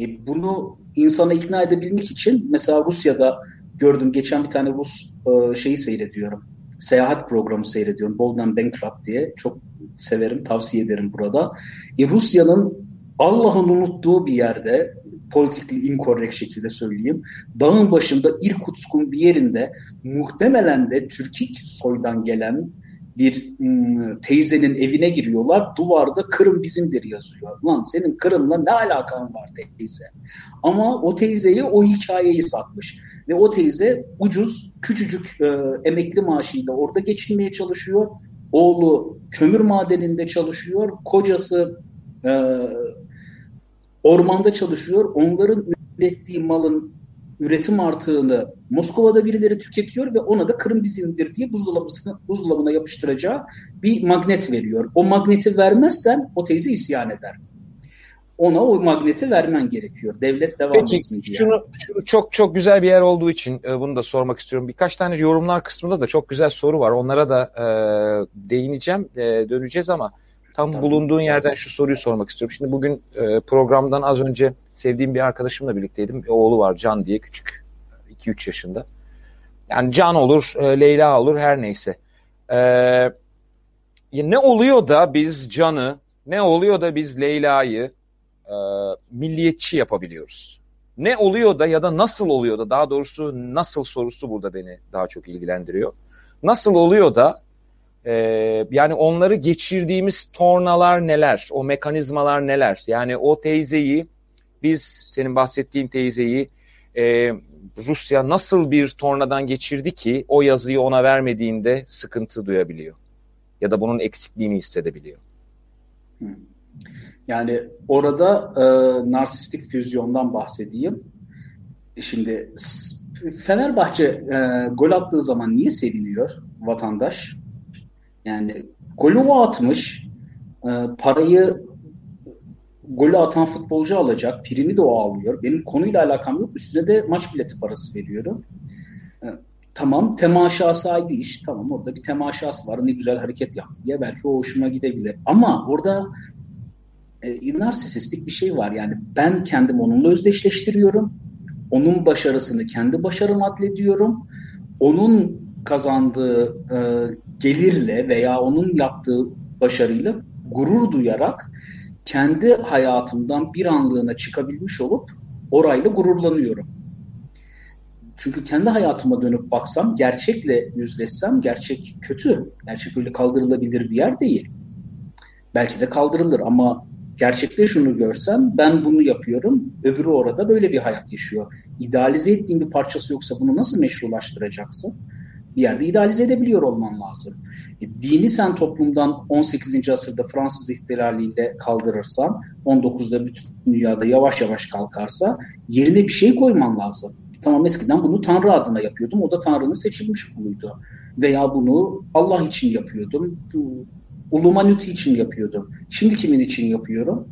E bunu insana ikna edebilmek için mesela Rusya'da gördüm geçen bir tane Rus e, şeyi seyrediyorum. Seyahat programı seyrediyorum. Bold and Bankrupt diye. Çok severim, tavsiye ederim burada. E, Rusya'nın Allah'ın unuttuğu bir yerde politically incorrect şekilde söyleyeyim. Dağın başında Irkutsk'un bir yerinde muhtemelen de Türkik soydan gelen bir ım, teyzenin evine giriyorlar. Duvarda Kırım bizimdir yazıyor. Lan senin Kırım'la ne alakan var teyze? Ama o teyzeye o hikayeyi satmış. Ve o teyze ucuz, küçücük e, emekli maaşıyla orada geçinmeye çalışıyor. Oğlu kömür madeninde çalışıyor. Kocası e, ormanda çalışıyor. Onların ürettiği malın üretim artığını Moskova'da birileri tüketiyor ve ona da Kırım bizimdir diye buzdolabına, buzdolabına yapıştıracağı bir magnet veriyor. O magneti vermezsen o teyze isyan eder. Ona o magneti vermen gerekiyor. Devlet devam Peki, etsin diye. Şunu, şunu çok çok güzel bir yer olduğu için e, bunu da sormak istiyorum. Birkaç tane yorumlar kısmında da çok güzel soru var. Onlara da e, değineceğim, e, döneceğiz ama tam Tabii. bulunduğun yerden şu soruyu sormak istiyorum. Şimdi bugün e, programdan az önce sevdiğim bir arkadaşımla birlikteydim. Bir oğlu var Can diye küçük 2-3 yaşında. Yani Can olur, e, Leyla olur her neyse. E, ne oluyor da biz Can'ı, ne oluyor da biz Leyla'yı e, milliyetçi yapabiliyoruz? Ne oluyor da ya da nasıl oluyor da daha doğrusu nasıl sorusu burada beni daha çok ilgilendiriyor. Nasıl oluyor da ee, yani onları geçirdiğimiz tornalar neler, o mekanizmalar neler? Yani o teyzeyi, biz senin bahsettiğin teyzeyi e, Rusya nasıl bir tornadan geçirdi ki o yazıyı ona vermediğinde sıkıntı duyabiliyor? Ya da bunun eksikliğini hissedebiliyor. Yani orada e, narsistik füzyondan bahsedeyim. Şimdi Fenerbahçe e, gol attığı zaman niye seviniyor vatandaş? Yani golü o atmış. E, parayı golü atan futbolcu alacak. Primi de o alıyor. Benim konuyla alakam yok. Üstüne de maç bileti parası veriyorum. E, tamam temaşası ayrı iş. Tamam orada bir temaşası var. Ne güzel hareket yaptı diye belki o hoşuma gidebilir. Ama orada e, narsisistik bir şey var. Yani ben kendim onunla özdeşleştiriyorum. Onun başarısını kendi başarım adlediyorum. Onun kazandığı e, gelirle veya onun yaptığı başarıyla gurur duyarak kendi hayatımdan bir anlığına çıkabilmiş olup orayla gururlanıyorum. Çünkü kendi hayatıma dönüp baksam, gerçekle yüzleşsem gerçek kötü. Gerçek öyle kaldırılabilir bir yer değil. Belki de kaldırılır ama gerçekte şunu görsem ben bunu yapıyorum, öbürü orada böyle bir hayat yaşıyor. İdealize ettiğin bir parçası yoksa bunu nasıl meşrulaştıracaksın? Bir yerde idealize edebiliyor olman lazım. E, dini sen toplumdan 18. asırda Fransız ihtilaliyle kaldırırsan, 19'da bütün dünyada yavaş yavaş kalkarsa yerine bir şey koyman lazım. Tamam eskiden bunu Tanrı adına yapıyordum. O da Tanrı'nın seçilmiş kuluydu. Veya bunu Allah için yapıyordum. Ulumanüti için yapıyordum. Şimdi kimin için yapıyorum?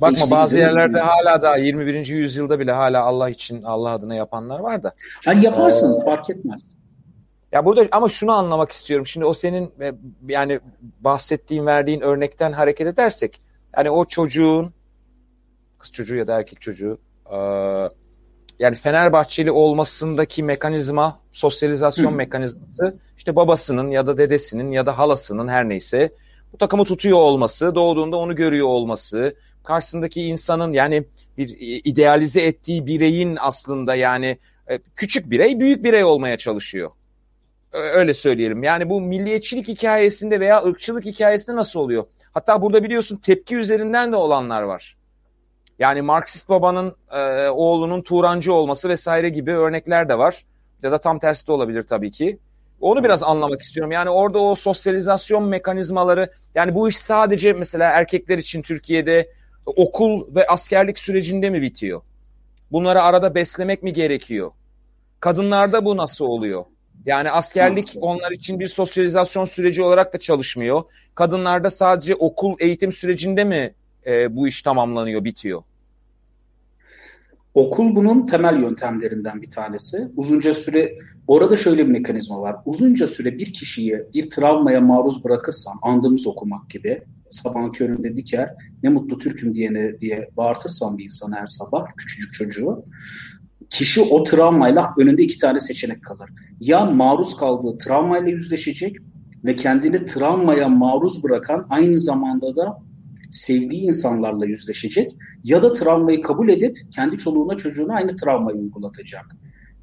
Bakma işte bazı yerlerde hala da 21. yüzyılda bile hala Allah için Allah adına yapanlar var da. Hani yaparsın ee, fark etmez. Ya burada ama şunu anlamak istiyorum. Şimdi o senin e, yani bahsettiğin, verdiğin örnekten hareket edersek yani o çocuğun kız çocuğu ya da erkek çocuğu e, yani Fenerbahçeli olmasındaki mekanizma, sosyalizasyon Hı. mekanizması işte babasının ya da dedesinin ya da halasının her neyse bu takımı tutuyor olması, doğduğunda onu görüyor olması, karşısındaki insanın yani bir idealize ettiği bireyin aslında yani e, küçük birey büyük birey olmaya çalışıyor öyle söyleyelim. Yani bu milliyetçilik hikayesinde veya ırkçılık hikayesinde nasıl oluyor? Hatta burada biliyorsun tepki üzerinden de olanlar var. Yani Marksist babanın e, oğlunun Turancı olması vesaire gibi örnekler de var. Ya da tam tersi de olabilir tabii ki. Onu biraz anlamak istiyorum. Yani orada o sosyalizasyon mekanizmaları yani bu iş sadece mesela erkekler için Türkiye'de okul ve askerlik sürecinde mi bitiyor? Bunları arada beslemek mi gerekiyor? Kadınlarda bu nasıl oluyor? Yani askerlik onlar için bir sosyalizasyon süreci olarak da çalışmıyor. Kadınlarda sadece okul eğitim sürecinde mi e, bu iş tamamlanıyor, bitiyor? Okul bunun temel yöntemlerinden bir tanesi. Uzunca süre orada şöyle bir mekanizma var. Uzunca süre bir kişiyi bir travmaya maruz bırakırsan, andığımız okumak gibi sabahın köründe diker, ne mutlu Türk'üm diyene diye bağırtırsan bir insana her sabah, küçücük çocuğu, kişi o travmayla önünde iki tane seçenek kalır. Ya maruz kaldığı travmayla yüzleşecek ve kendini travmaya maruz bırakan aynı zamanda da sevdiği insanlarla yüzleşecek ya da travmayı kabul edip kendi çoluğuna çocuğuna aynı travmayı uygulatacak.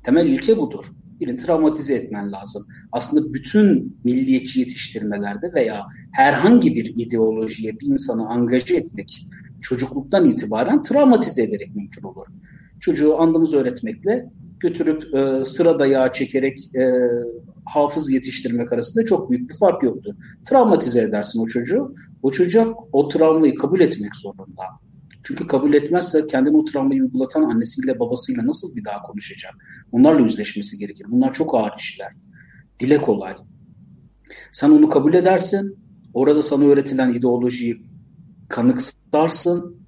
Temel ilke budur. Birini travmatize etmen lazım. Aslında bütün milliyetçi yetiştirmelerde veya herhangi bir ideolojiye bir insanı angaje etmek çocukluktan itibaren travmatize ederek mümkün olur çocuğu andımız öğretmekle götürüp e, sıra dayağı çekerek e, hafız yetiştirmek arasında çok büyük bir fark yoktu. Travmatize edersin o çocuğu. O çocuk o travmayı kabul etmek zorunda. Çünkü kabul etmezse kendini o travmayı uygulatan annesiyle babasıyla nasıl bir daha konuşacak? Onlarla yüzleşmesi gerekir. Bunlar çok ağır işler. Dile kolay. Sen onu kabul edersin. Orada sana öğretilen ideolojiyi kanıksarsın.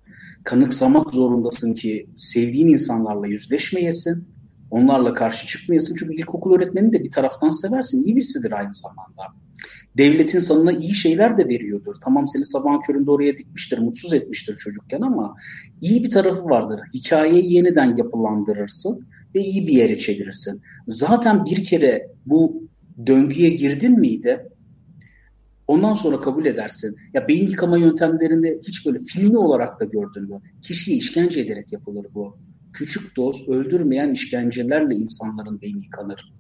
Kanıksamak zorundasın ki sevdiğin insanlarla yüzleşmeyesin. Onlarla karşı çıkmayasın. Çünkü ilkokul öğretmenini de bir taraftan seversin. İyi birisidir aynı zamanda. Devletin sana iyi şeyler de veriyordur. Tamam seni sabahın köründe oraya dikmiştir, mutsuz etmiştir çocukken ama iyi bir tarafı vardır. Hikayeyi yeniden yapılandırırsın ve iyi bir yere çevirirsin. Zaten bir kere bu döngüye girdin miydi? Ondan sonra kabul edersin. Ya beyin yıkama yöntemlerini hiç böyle filmi olarak da gördün mü? Kişiye işkence ederek yapılır bu. Küçük doz öldürmeyen işkencelerle insanların beyni yıkanır.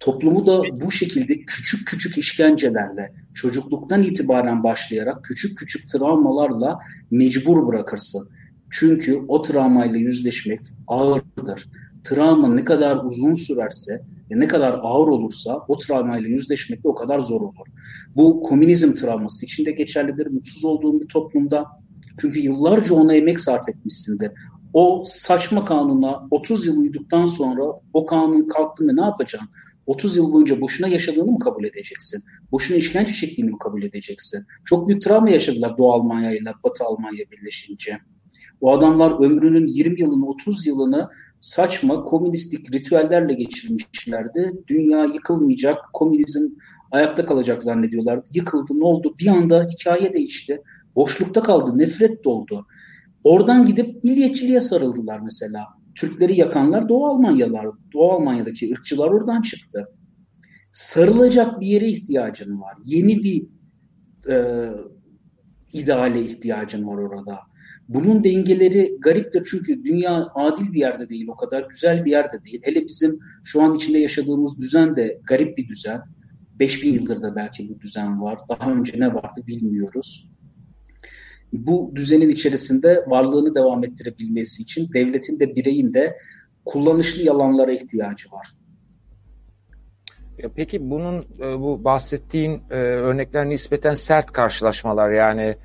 Toplumu da bu şekilde küçük küçük işkencelerle çocukluktan itibaren başlayarak küçük küçük travmalarla mecbur bırakırsın. Çünkü o travmayla yüzleşmek ağırdır. Travma ne kadar uzun sürerse ve ne kadar ağır olursa o travmayla yüzleşmek de o kadar zor olur. Bu komünizm travması içinde geçerlidir. Mutsuz olduğun bir toplumda çünkü yıllarca ona emek sarf etmişsindir. O saçma kanuna 30 yıl uyduktan sonra o kanun kalktı mı ne yapacaksın? 30 yıl boyunca boşuna yaşadığını mı kabul edeceksin? Boşuna işkence çektiğini mi kabul edeceksin? Çok büyük travma yaşadılar Doğu Almanya ile Batı Almanya birleşince. O adamlar ömrünün 20 yılını 30 yılını saçma komünistik ritüellerle geçirmişlerdi. Dünya yıkılmayacak, komünizm ayakta kalacak zannediyorlardı. Yıkıldı, ne oldu? Bir anda hikaye değişti. Boşlukta kaldı, nefret doldu. Oradan gidip milliyetçiliğe sarıldılar mesela. Türkleri yakanlar Doğu Almanyalar, Doğu Almanya'daki ırkçılar oradan çıktı. Sarılacak bir yere ihtiyacın var. Yeni bir e, ideale ihtiyacın var orada. Bunun dengeleri gariptir çünkü dünya adil bir yerde değil, o kadar güzel bir yerde değil. Hele bizim şu an içinde yaşadığımız düzen de garip bir düzen. 5000 yıldır da belki bu düzen var. Daha önce ne vardı bilmiyoruz. Bu düzenin içerisinde varlığını devam ettirebilmesi için devletin de bireyin de kullanışlı yalanlara ihtiyacı var. Peki bunun e, bu bahsettiğin e, örnekler nispeten sert karşılaşmalar yani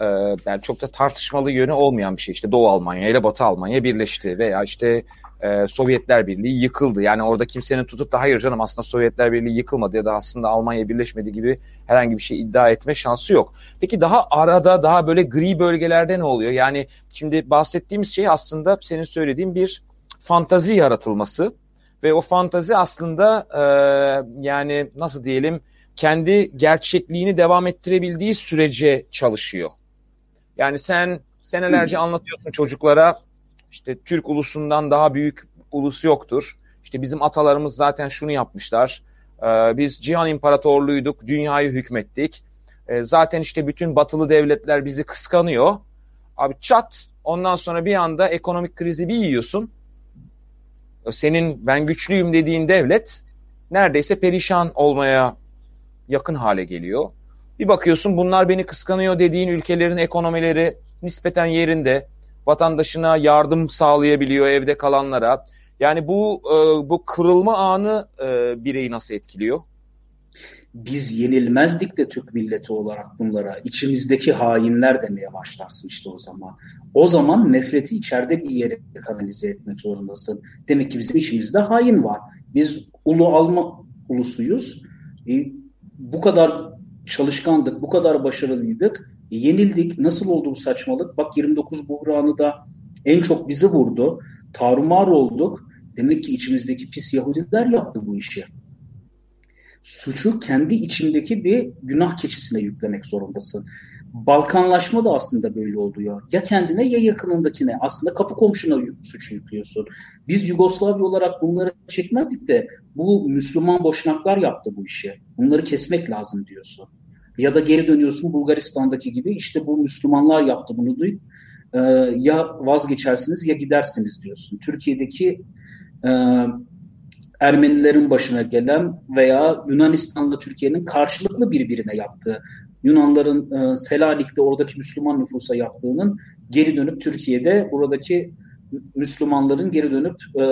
e, yani çok da tartışmalı yönü olmayan bir şey. İşte Doğu Almanya ile Batı Almanya birleşti veya işte e, Sovyetler Birliği yıkıldı. Yani orada kimsenin tutup da hayır canım aslında Sovyetler Birliği yıkılmadı ya da aslında Almanya birleşmedi gibi herhangi bir şey iddia etme şansı yok. Peki daha arada daha böyle gri bölgelerde ne oluyor? Yani şimdi bahsettiğimiz şey aslında senin söylediğin bir fantazi yaratılması ve o fantazi aslında e, yani nasıl diyelim kendi gerçekliğini devam ettirebildiği sürece çalışıyor. Yani sen senelerce anlatıyorsun çocuklara işte Türk ulusundan daha büyük ulus yoktur. İşte bizim atalarımız zaten şunu yapmışlar. Ee, biz Cihan İmparatorluğuyduk, dünyayı hükmettik. Ee, zaten işte bütün batılı devletler bizi kıskanıyor. Abi çat ondan sonra bir anda ekonomik krizi bir yiyorsun. Senin ben güçlüyüm dediğin devlet neredeyse perişan olmaya yakın hale geliyor. Bir bakıyorsun bunlar beni kıskanıyor dediğin ülkelerin ekonomileri nispeten yerinde. Vatandaşına yardım sağlayabiliyor evde kalanlara. Yani bu e, bu kırılma anı e, bireyi nasıl etkiliyor? Biz yenilmezdik de Türk milleti olarak bunlara. içimizdeki hainler demeye başlarsın işte o zaman. O zaman nefreti içeride bir yere kanalize etmek zorundasın. Demek ki bizim içimizde hain var. Biz ulu alma ulusuyuz. E, bu kadar çalışkandık, bu kadar başarılıydık. E, yenildik. Nasıl oldu bu saçmalık? Bak 29 buhranı da en çok bizi vurdu. Tarumar olduk. Demek ki içimizdeki pis Yahudiler yaptı bu işi. Suçu kendi içindeki bir günah keçisine yüklemek zorundasın. Balkanlaşma da aslında böyle oluyor. Ya kendine ya yakınındakine. Aslında kapı komşuna suçu yüklüyorsun. Biz Yugoslavya olarak bunları çekmezdik de bu Müslüman boşnaklar yaptı bu işi. Bunları kesmek lazım diyorsun. Ya da geri dönüyorsun Bulgaristan'daki gibi işte bu Müslümanlar yaptı bunu duyup e, ya vazgeçersiniz ya gidersiniz diyorsun. Türkiye'deki e, Ermenilerin başına gelen veya Yunanistan'la Türkiye'nin karşılıklı birbirine yaptığı Yunanların e, Selanik'te oradaki Müslüman nüfusa yaptığının geri dönüp Türkiye'de buradaki Müslümanların geri dönüp e,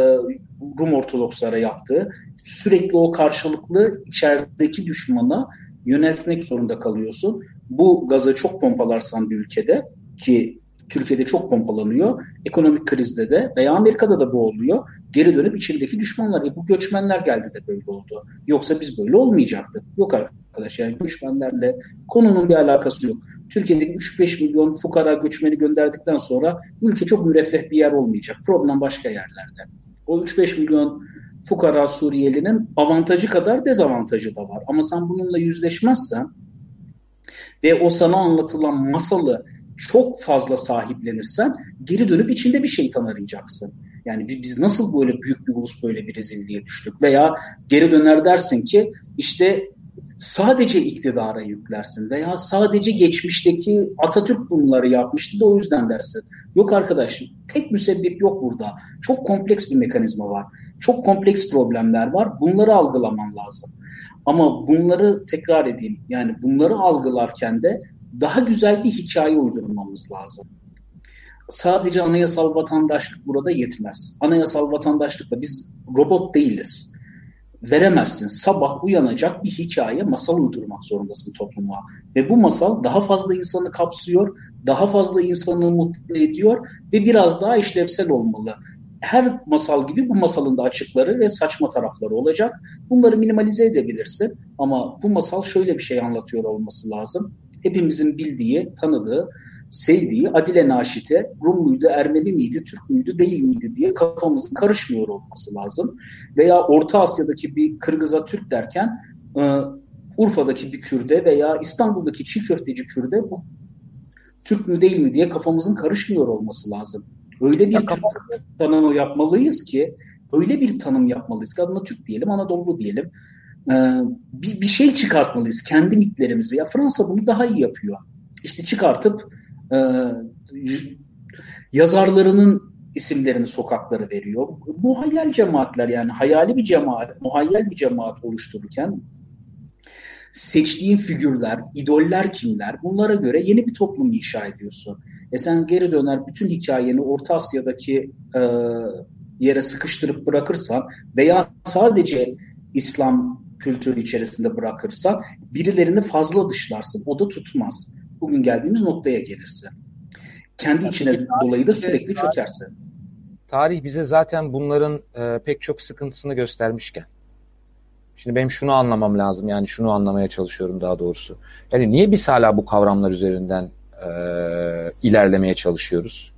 Rum Ortodokslara yaptığı sürekli o karşılıklı içerideki düşmana yöneltmek zorunda kalıyorsun. Bu gazı çok pompalarsan bir ülkede ki Türkiye'de çok pompalanıyor. Ekonomik krizde de veya Amerika'da da bu oluyor. Geri dönüp içindeki düşmanlar. E bu göçmenler geldi de böyle oldu. Yoksa biz böyle olmayacaktık. Yok arkadaş yani göçmenlerle konunun bir alakası yok. Türkiye'deki 3-5 milyon fukara göçmeni gönderdikten sonra ülke çok müreffeh bir yer olmayacak. Problem başka yerlerde. O 3-5 milyon fukara Suriyelinin avantajı kadar dezavantajı da var. Ama sen bununla yüzleşmezsen ve o sana anlatılan masalı çok fazla sahiplenirsen geri dönüp içinde bir şeytan arayacaksın. Yani biz nasıl böyle büyük bir ulus böyle bir rezilliğe düştük veya geri döner dersin ki işte sadece iktidara yüklersin veya sadece geçmişteki Atatürk bunları yapmıştı da o yüzden dersin. Yok arkadaş tek müsebbip yok burada. Çok kompleks bir mekanizma var. Çok kompleks problemler var. Bunları algılaman lazım. Ama bunları tekrar edeyim. Yani bunları algılarken de daha güzel bir hikaye uydurmamız lazım. Sadece anayasal vatandaşlık burada yetmez. Anayasal vatandaşlıkla biz robot değiliz. Veremezsin. Sabah uyanacak bir hikaye, masal uydurmak zorundasın topluma. Ve bu masal daha fazla insanı kapsıyor, daha fazla insanı mutlu ediyor ve biraz daha işlevsel olmalı her masal gibi bu masalın da açıkları ve saçma tarafları olacak. Bunları minimalize edebilirsin ama bu masal şöyle bir şey anlatıyor olması lazım hepimizin bildiği, tanıdığı, sevdiği Adile Naşit'e Rum muydu, Ermeni miydi, Türk müydü, değil miydi diye kafamızın karışmıyor olması lazım. Veya Orta Asya'daki bir Kırgız'a Türk derken e, Urfa'daki bir Kürde veya İstanbul'daki çiğ köfteci Kürde bu Türk mü değil mi diye kafamızın karışmıyor olması lazım. Öyle bir Türk tanımı yapmalıyız ki öyle bir tanım yapmalıyız ki adına Türk diyelim, Anadolu diyelim bir, bir şey çıkartmalıyız kendi mitlerimizi. Ya Fransa bunu daha iyi yapıyor. İşte çıkartıp e, yazarlarının isimlerini sokakları veriyor. Muhayyel cemaatler yani hayali bir cemaat, muhayyel bir cemaat oluştururken seçtiğin figürler, idoller kimler bunlara göre yeni bir toplum inşa ediyorsun. E sen geri döner bütün hikayeni Orta Asya'daki e, yere sıkıştırıp bırakırsan veya sadece İslam kültürü içerisinde bırakırsan birilerini fazla dışlarsın. O da tutmaz. Bugün geldiğimiz noktaya gelirse. Kendi içine dolayı da sürekli çökerse. Tarih bize zaten bunların e, pek çok sıkıntısını göstermişken. Şimdi benim şunu anlamam lazım yani şunu anlamaya çalışıyorum daha doğrusu. Yani niye biz hala bu kavramlar üzerinden e, ilerlemeye çalışıyoruz?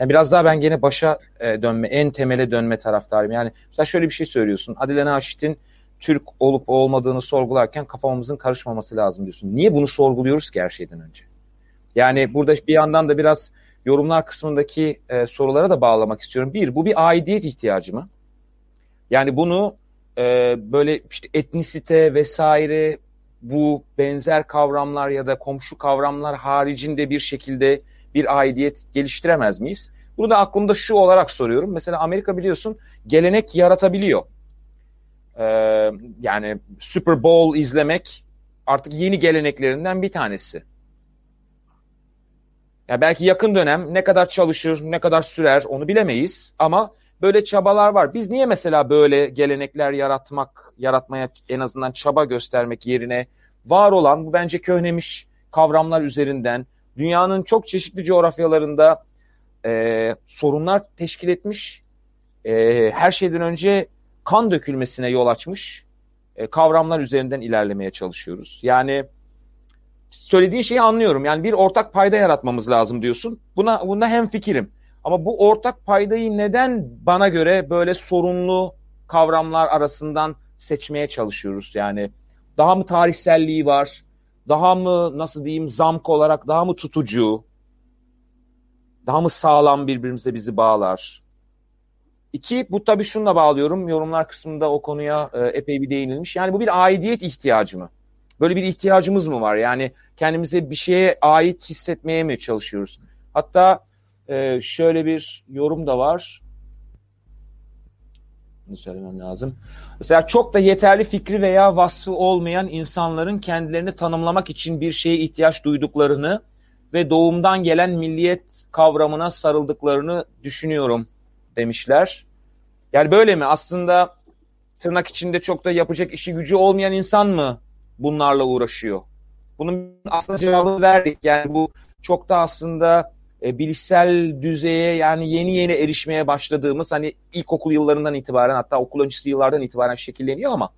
Yani biraz daha ben gene başa e, dönme, en temele dönme taraftarıyım. Yani mesela şöyle bir şey söylüyorsun. Adile Naşit'in Türk olup olmadığını sorgularken kafamızın karışmaması lazım diyorsun. Niye bunu sorguluyoruz ki her şeyden önce? Yani burada bir yandan da biraz yorumlar kısmındaki e, sorulara da bağlamak istiyorum. Bir, bu bir aidiyet ihtiyacı mı? Yani bunu e, böyle işte etnisite vesaire bu benzer kavramlar ya da komşu kavramlar haricinde bir şekilde bir aidiyet geliştiremez miyiz? Bunu da aklımda şu olarak soruyorum. Mesela Amerika biliyorsun gelenek yaratabiliyor. Ee, yani Super Bowl izlemek artık yeni geleneklerinden bir tanesi. Ya belki yakın dönem ne kadar çalışır, ne kadar sürer onu bilemeyiz ama böyle çabalar var. Biz niye mesela böyle gelenekler yaratmak, yaratmaya en azından çaba göstermek yerine var olan bu bence köhnemiş kavramlar üzerinden dünyanın çok çeşitli coğrafyalarında e, sorunlar teşkil etmiş. E, her şeyden önce kan dökülmesine yol açmış e, kavramlar üzerinden ilerlemeye çalışıyoruz. Yani söylediğin şeyi anlıyorum. Yani bir ortak payda yaratmamız lazım diyorsun. Buna bunda hem fikrim. Ama bu ortak paydayı neden bana göre böyle sorunlu kavramlar arasından seçmeye çalışıyoruz? Yani daha mı tarihselliği var? Daha mı nasıl diyeyim zamk olarak daha mı tutucu? Daha mı sağlam birbirimize bizi bağlar? İki, bu tabii şununla bağlıyorum. Yorumlar kısmında o konuya e, epey bir değinilmiş. Yani bu bir aidiyet ihtiyacı mı? Böyle bir ihtiyacımız mı var? Yani kendimize bir şeye ait hissetmeye mi çalışıyoruz? Hatta e, şöyle bir yorum da var. Bunu söylemem lazım. Mesela çok da yeterli fikri veya vasfı olmayan insanların kendilerini tanımlamak için bir şeye ihtiyaç duyduklarını ve doğumdan gelen milliyet kavramına sarıldıklarını düşünüyorum demişler. Yani böyle mi? Aslında tırnak içinde çok da yapacak işi gücü olmayan insan mı bunlarla uğraşıyor? Bunun aslında cevabını verdik. Yani bu çok da aslında e, bilişsel düzeye yani yeni yeni erişmeye başladığımız hani ilkokul yıllarından itibaren hatta okul öncesi yıllardan itibaren şekilleniyor ama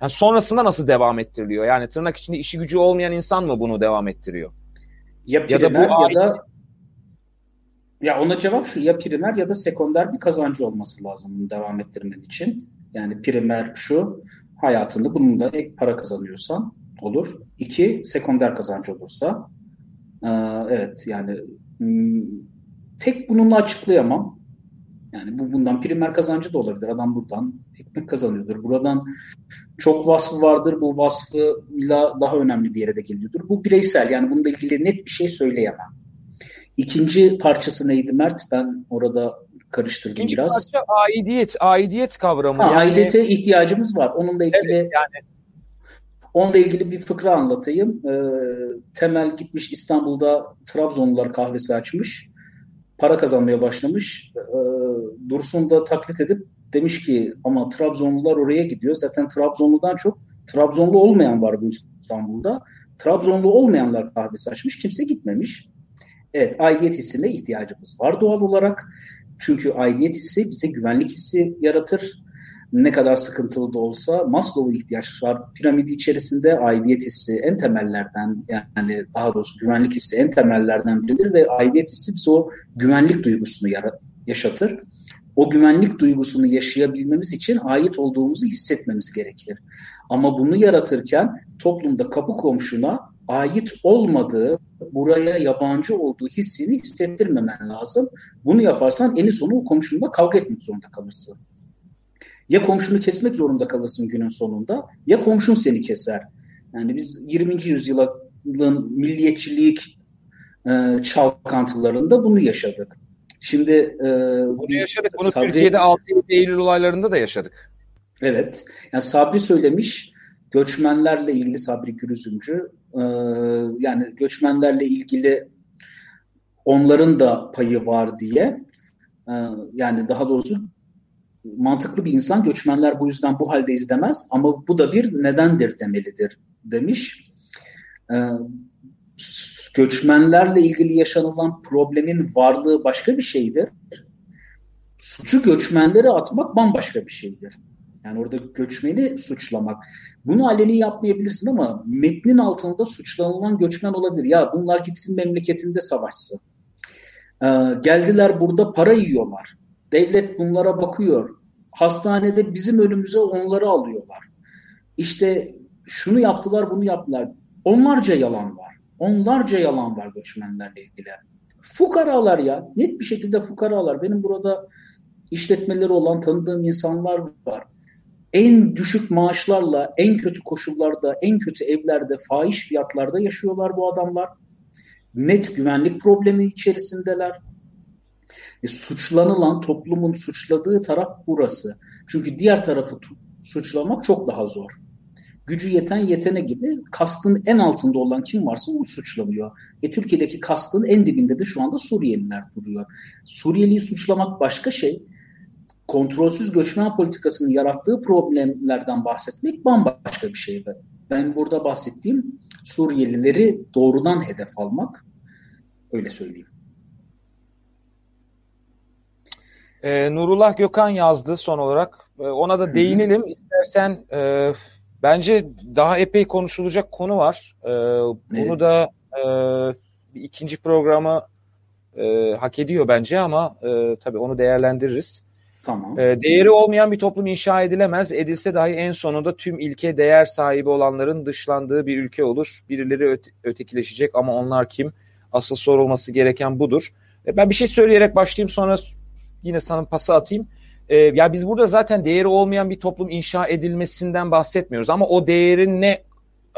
yani sonrasında nasıl devam ettiriliyor? Yani tırnak içinde işi gücü olmayan insan mı bunu devam ettiriyor? Ya ya da, bu ya da ya ona cevap şu ya primer ya da sekonder bir kazancı olması lazım bunu devam ettirmen için. Yani primer şu hayatında bununla ek para kazanıyorsan olur. İki sekonder kazancı olursa ee, evet yani hmm, tek bununla açıklayamam. Yani bu bundan primer kazancı da olabilir. Adam buradan ekmek kazanıyordur. Buradan çok vasfı vardır. Bu vasfıyla daha önemli bir yere de geliyordur. Bu bireysel. Yani bununla ilgili net bir şey söyleyemem. İkinci parçası neydi Mert? Ben orada karıştırdım İkinci biraz. İkinci parça aidiyet. Aidiyet kavramı. Ha, yani... Aidiyete ihtiyacımız var. Onunla ilgili evet, yani Onunla ilgili bir fıkra anlatayım. E, Temel gitmiş İstanbul'da Trabzonlular kahvesi açmış. Para kazanmaya başlamış. E, Dursun da taklit edip demiş ki ama Trabzonlular oraya gidiyor. Zaten Trabzonludan çok Trabzonlu olmayan var bu İstanbul'da. Trabzonlu olmayanlar kahvesi açmış. Kimse gitmemiş. Evet aidiyet hissine ihtiyacımız var doğal olarak. Çünkü aidiyet hissi bize güvenlik hissi yaratır ne kadar sıkıntılı da olsa Maslow'un ihtiyaçlar piramidi içerisinde aidiyet hissi en temellerden yani daha doğrusu güvenlik hissi en temellerden biridir ve aidiyet hissi bize o güvenlik duygusunu yaşatır. O güvenlik duygusunu yaşayabilmemiz için ait olduğumuzu hissetmemiz gerekir. Ama bunu yaratırken toplumda kapı komşuna ait olmadığı, buraya yabancı olduğu hissini hissettirmemen lazım. Bunu yaparsan eni sonu komşunla kavga etmek zorunda kalırsın. Ya komşunu kesmek zorunda kalırsın günün sonunda ya komşun seni keser. Yani biz 20. yüzyılın milliyetçilik e, çalkantılarında bunu yaşadık. Şimdi e, bunu yaşadık. Bunu Sabri, Türkiye'de 6 Eylül olaylarında da yaşadık. Evet. Yani Sabri söylemiş göçmenlerle ilgili Sabri Gürüzümcü e, yani göçmenlerle ilgili onların da payı var diye e, yani daha doğrusu mantıklı bir insan göçmenler bu yüzden bu halde izlemez ama bu da bir nedendir demelidir demiş. Ee, göçmenlerle ilgili yaşanılan problemin varlığı başka bir şeydir. Suçu göçmenlere atmak bambaşka bir şeydir. Yani orada göçmeni suçlamak. Bunu aleni yapmayabilirsin ama metnin altında suçlanılan göçmen olabilir. Ya bunlar gitsin memleketinde savaşsın. Ee, geldiler burada para yiyorlar. Devlet bunlara bakıyor. Hastanede bizim önümüze onları alıyorlar. İşte şunu yaptılar, bunu yaptılar. Onlarca yalan var. Onlarca yalan var göçmenlerle ilgili. Fukaralar ya. Net bir şekilde fukaralar. Benim burada işletmeleri olan tanıdığım insanlar var. En düşük maaşlarla, en kötü koşullarda, en kötü evlerde, fahiş fiyatlarda yaşıyorlar bu adamlar. Net güvenlik problemi içerisindeler. E, suçlanılan, toplumun suçladığı taraf burası. Çünkü diğer tarafı suçlamak çok daha zor. Gücü yeten yetene gibi kastın en altında olan kim varsa o suçlanıyor. E, Türkiye'deki kastın en dibinde de şu anda Suriyeliler duruyor. Suriyeliyi suçlamak başka şey. Kontrolsüz göçmen politikasının yarattığı problemlerden bahsetmek bambaşka bir şey. Ben burada bahsettiğim Suriyelileri doğrudan hedef almak. Öyle söyleyeyim. E, Nurullah Gökhan yazdı son olarak. E, ona da değinelim. Hı-hı. İstersen e, bence daha epey konuşulacak konu var. E, bunu evet. da e, bir ikinci programı e, hak ediyor bence ama e, tabii onu değerlendiririz. Tamam. E, değeri olmayan bir toplum inşa edilemez. Edilse dahi en sonunda tüm ilke değer sahibi olanların dışlandığı bir ülke olur. Birileri öte, ötekileşecek ama onlar kim? Asıl sorulması gereken budur. E, ben bir şey söyleyerek başlayayım sonra yine sana pası atayım. E, yani biz burada zaten değeri olmayan bir toplum inşa edilmesinden bahsetmiyoruz ama o değerin ne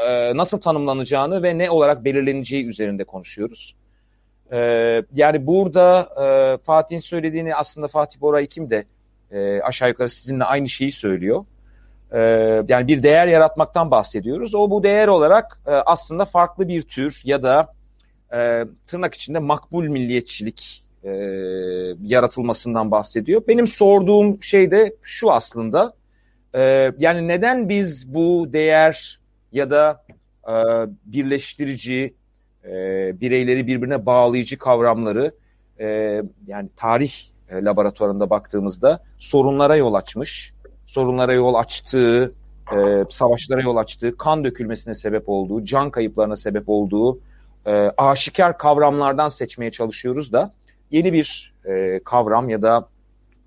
e, nasıl tanımlanacağını ve ne olarak belirleneceği üzerinde konuşuyoruz. E, yani burada e, Fatih'in söylediğini aslında Fatih Boray kim de e, aşağı yukarı sizinle aynı şeyi söylüyor. E, yani bir değer yaratmaktan bahsediyoruz. O bu değer olarak e, aslında farklı bir tür ya da e, tırnak içinde makbul milliyetçilik e, yaratılmasından bahsediyor. Benim sorduğum şey de şu aslında. E, yani neden biz bu değer ya da e, birleştirici, e, bireyleri birbirine bağlayıcı kavramları e, yani tarih e, laboratuvarında baktığımızda sorunlara yol açmış, sorunlara yol açtığı, e, savaşlara yol açtığı, kan dökülmesine sebep olduğu, can kayıplarına sebep olduğu e, aşikar kavramlardan seçmeye çalışıyoruz da yeni bir e, kavram ya da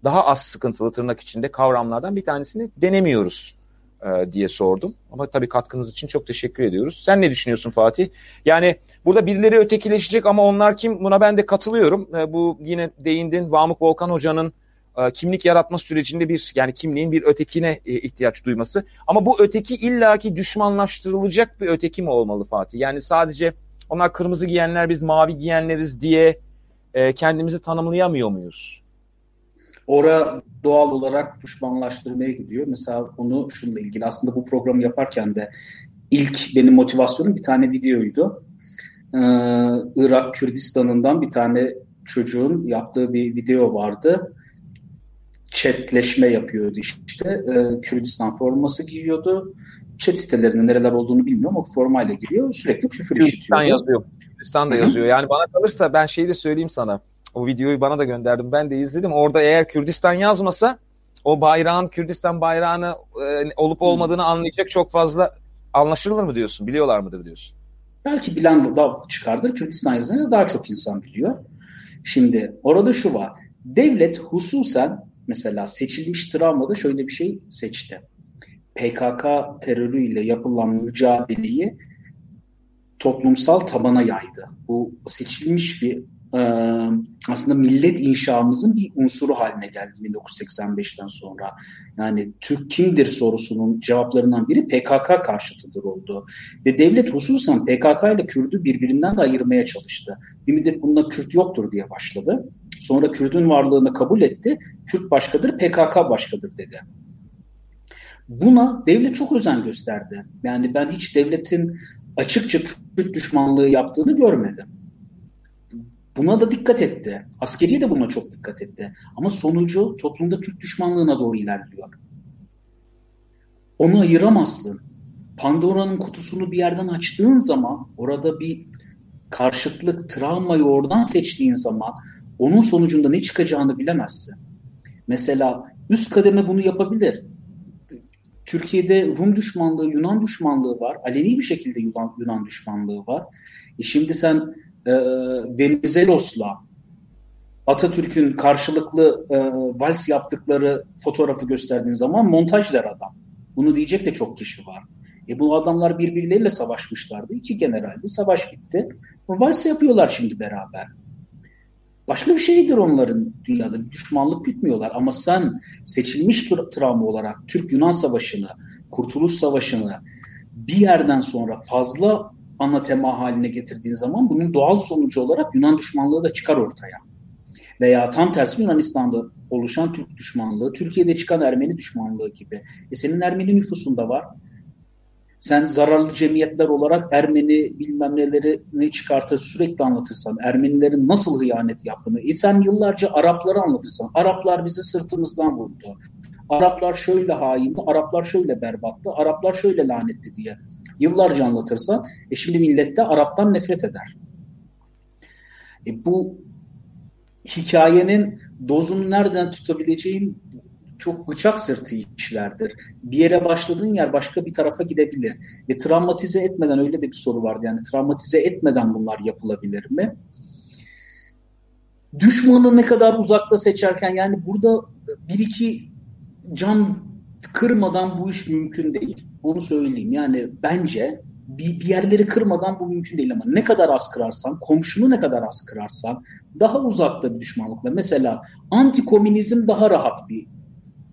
daha az sıkıntılı tırnak içinde kavramlardan bir tanesini denemiyoruz e, diye sordum. Ama tabii katkınız için çok teşekkür ediyoruz. Sen ne düşünüyorsun Fatih? Yani burada birileri ötekileşecek ama onlar kim? Buna ben de katılıyorum. E, bu yine değindin Vamuk Volkan Hoca'nın e, kimlik yaratma sürecinde bir yani kimliğin bir ötekine ihtiyaç duyması. Ama bu öteki illaki düşmanlaştırılacak bir öteki mi olmalı Fatih? Yani sadece onlar kırmızı giyenler biz mavi giyenleriz diye kendimizi tanımlayamıyor muyuz? Ora doğal olarak düşmanlaştırmaya gidiyor. Mesela bunu şununla ilgili aslında bu programı yaparken de ilk benim motivasyonum bir tane videoydu. Ee, Irak Kürdistan'ından bir tane çocuğun yaptığı bir video vardı. Chatleşme yapıyordu işte. Ee, Kürdistan forması giyiyordu. Chat sitelerinde nereler olduğunu bilmiyorum ama formayla giriyor. Sürekli küfür Kürdistan işitiyordu. yazıyor. Kürdistan da yazıyor. Yani bana kalırsa ben şeyi de söyleyeyim sana o videoyu bana da gönderdim. Ben de izledim. Orada eğer Kürdistan yazmasa o bayrağın Kürdistan bayrağını e, olup olmadığını anlayacak çok fazla anlaşılır mı diyorsun? Biliyorlar mıdır diyorsun? Belki bilen da çıkardır. Kürdistan yazınca daha çok insan biliyor. Şimdi orada şu var. Devlet hususen mesela seçilmiş travmada şöyle bir şey seçti. PKK terörüyle yapılan mücadeleyi toplumsal tabana yaydı. Bu seçilmiş bir aslında millet inşamızın bir unsuru haline geldi 1985'ten sonra. Yani Türk kimdir sorusunun cevaplarından biri PKK karşıtıdır oldu. Ve devlet hususen PKK ile Kürt'ü birbirinden de ayırmaya çalıştı. Bir müddet bunda Kürt yoktur diye başladı. Sonra Kürt'ün varlığını kabul etti. Kürt başkadır, PKK başkadır dedi. Buna devlet çok özen gösterdi. Yani ben hiç devletin açıkça Kürt düşmanlığı yaptığını görmedim. Buna da dikkat etti. Askeriye de buna çok dikkat etti. Ama sonucu toplumda Türk düşmanlığına doğru ilerliyor. Onu ayıramazsın. Pandora'nın kutusunu bir yerden açtığın zaman orada bir karşıtlık, travmayı oradan seçtiğin zaman onun sonucunda ne çıkacağını bilemezsin. Mesela üst kademe bunu yapabilir. Türkiye'de Rum düşmanlığı, Yunan düşmanlığı var. Aleni bir şekilde Yunan, düşmanlığı var. E şimdi sen e, Venizelos'la Atatürk'ün karşılıklı e, vals yaptıkları fotoğrafı gösterdiğin zaman montaj der adam. Bunu diyecek de çok kişi var. E bu adamlar birbirleriyle savaşmışlardı. İki generaldi. Savaş bitti. Vals yapıyorlar şimdi beraber. Başka bir şeydir onların dünyada. Düşmanlık gütmüyorlar. Ama sen seçilmiş tra- travma olarak Türk-Yunan Savaşı'nı, Kurtuluş Savaşı'nı bir yerden sonra fazla ana tema haline getirdiğin zaman bunun doğal sonucu olarak Yunan düşmanlığı da çıkar ortaya. Veya tam tersi Yunanistan'da oluşan Türk düşmanlığı, Türkiye'de çıkan Ermeni düşmanlığı gibi. E senin Ermeni nüfusunda var. Sen zararlı cemiyetler olarak Ermeni bilmem neleri ne çıkartır sürekli anlatırsan, Ermenilerin nasıl hıyanet yaptığını, e sen yıllarca Arapları anlatırsan, Araplar bizi sırtımızdan vurdu. Araplar şöyle haindi, Araplar şöyle berbattı, Araplar şöyle lanetli diye yıllarca anlatırsa e şimdi millet de Arap'tan nefret eder. E bu hikayenin dozunu nereden tutabileceğin çok bıçak sırtı işlerdir. Bir yere başladığın yer başka bir tarafa gidebilir. Ve travmatize etmeden öyle de bir soru vardı. Yani travmatize etmeden bunlar yapılabilir mi? Düşmanı ne kadar uzakta seçerken yani burada bir iki can kırmadan bu iş mümkün değil. Onu söyleyeyim. Yani bence bir, bir yerleri kırmadan bu mümkün değil ama ne kadar az kırarsan, komşunu ne kadar az kırarsan daha uzakta bir düşmanlıkla. Mesela anti-komünizm daha rahat bir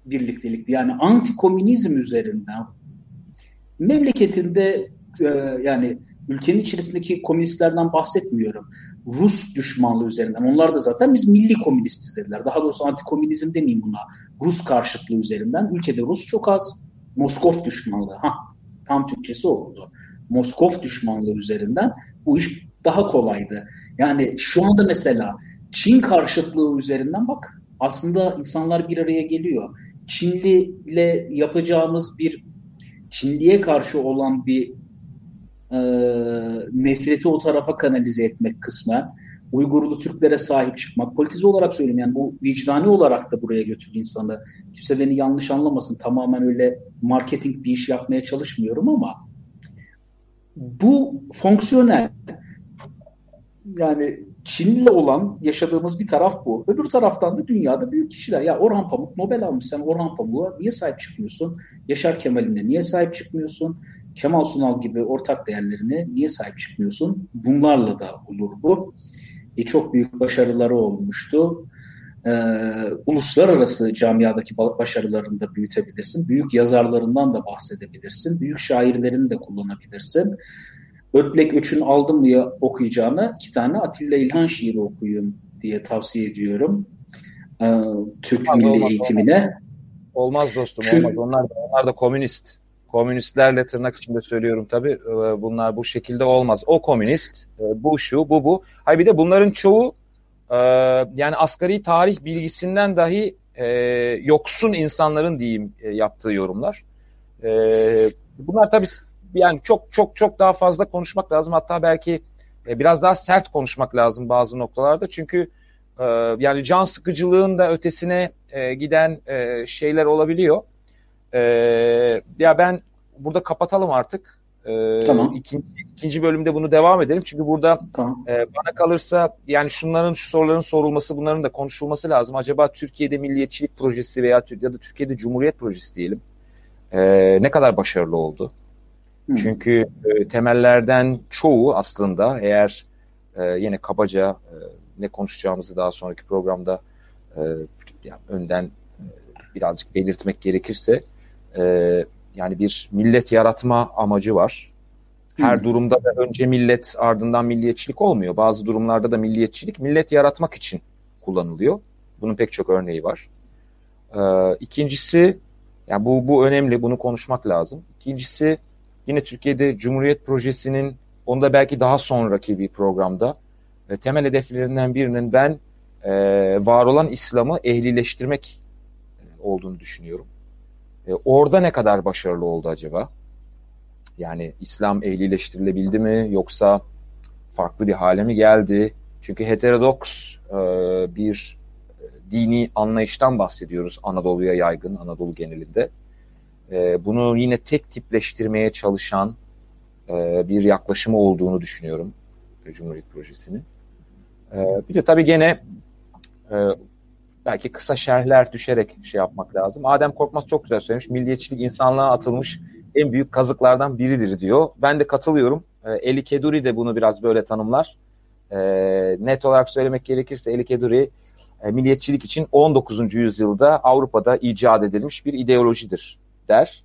birliktelikti. Yani anti-komünizm üzerinden memleketinde e, yani ülkenin içerisindeki komünistlerden bahsetmiyorum. Rus düşmanlığı üzerinden. Onlar da zaten biz milli komünistiz dediler. Daha doğrusu anti-komünizm demeyeyim buna. Rus karşıtlığı üzerinden. Ülkede Rus çok az. Moskov düşmanlığı. Ha, tam Türkçesi oldu. Moskov düşmanlığı üzerinden bu iş daha kolaydı. Yani şu anda mesela Çin karşıtlığı üzerinden bak aslında insanlar bir araya geliyor. Çinli ile yapacağımız bir Çinliye karşı olan bir e, nefreti o tarafa kanalize etmek kısmen, Uygurlu Türklere sahip çıkmak, politize olarak söyleyeyim yani bu vicdani olarak da buraya götürdü insanı. Kimse beni yanlış anlamasın, tamamen öyle marketing bir iş yapmaya çalışmıyorum ama bu fonksiyonel yani Çin'le olan yaşadığımız bir taraf bu. Öbür taraftan da dünyada büyük kişiler. Ya Orhan Pamuk Nobel almış. Sen Orhan Pamuk'a niye sahip çıkmıyorsun? Yaşar Kemal'ine niye sahip çıkmıyorsun? Kemal Sunal gibi ortak değerlerine niye sahip çıkmıyorsun? Bunlarla da olur bu. E, çok büyük başarıları olmuştu. Ee, uluslararası camiadaki başarılarını da büyütebilirsin. Büyük yazarlarından da bahsedebilirsin. Büyük şairlerini de kullanabilirsin. Ötlek Öç'ün aldım mı okuyacağına iki tane Atilla İlhan şiiri okuyun diye tavsiye ediyorum. Ee, Türk olmaz, milli olmaz, eğitimine. Olmaz, olmaz dostum Çünkü, olmaz. Onlar da, onlar da komünist. Komünistlerle tırnak içinde söylüyorum tabii. Ee, bunlar bu şekilde olmaz. O komünist, e, bu şu, bu bu. Hayır bir de bunların çoğu e, yani asgari tarih bilgisinden dahi e, yoksun insanların diyeyim yaptığı yorumlar. Bunlar tabii yani çok çok çok daha fazla konuşmak lazım. Hatta belki e, biraz daha sert konuşmak lazım bazı noktalarda. Çünkü e, yani can sıkıcılığın da ötesine e, giden e, şeyler olabiliyor. E, ya ben burada kapatalım artık. E, tamam. Ikinci, ikinci bölümde bunu devam edelim. Çünkü burada tamam. e, bana kalırsa yani şunların şu soruların sorulması bunların da konuşulması lazım. Acaba Türkiye'de milliyetçilik projesi veya ya da Türkiye'de Cumhuriyet projesi diyelim. E, ne kadar başarılı oldu? Çünkü e, temellerden çoğu aslında eğer e, yine kabaca e, ne konuşacağımızı daha sonraki programda e, yani önden e, birazcık belirtmek gerekirse e, yani bir millet yaratma amacı var. Her Hı. durumda da önce millet ardından milliyetçilik olmuyor. Bazı durumlarda da milliyetçilik millet yaratmak için kullanılıyor. Bunun pek çok örneği var. Ee, ikincisi, yani bu bu önemli, bunu konuşmak lazım. İkincisi Yine Türkiye'de Cumhuriyet Projesi'nin onda belki daha sonraki bir programda e, temel hedeflerinden birinin ben e, var olan İslam'ı ehlileştirmek e, olduğunu düşünüyorum. E, orada ne kadar başarılı oldu acaba? Yani İslam ehlileştirilebildi mi yoksa farklı bir hale mi geldi? Çünkü heterodoks e, bir e, dini anlayıştan bahsediyoruz Anadolu'ya yaygın, Anadolu genelinde e, bunu yine tek tipleştirmeye çalışan e, bir yaklaşımı olduğunu düşünüyorum Cumhuriyet Projesi'nin. E, bir de tabii gene e, belki kısa şerhler düşerek şey yapmak lazım. Adem Korkmaz çok güzel söylemiş. Milliyetçilik insanlığa atılmış en büyük kazıklardan biridir diyor. Ben de katılıyorum. E, Eli Keduri de bunu biraz böyle tanımlar. E, net olarak söylemek gerekirse Eli Keduri e, milliyetçilik için 19. yüzyılda Avrupa'da icat edilmiş bir ideolojidir der.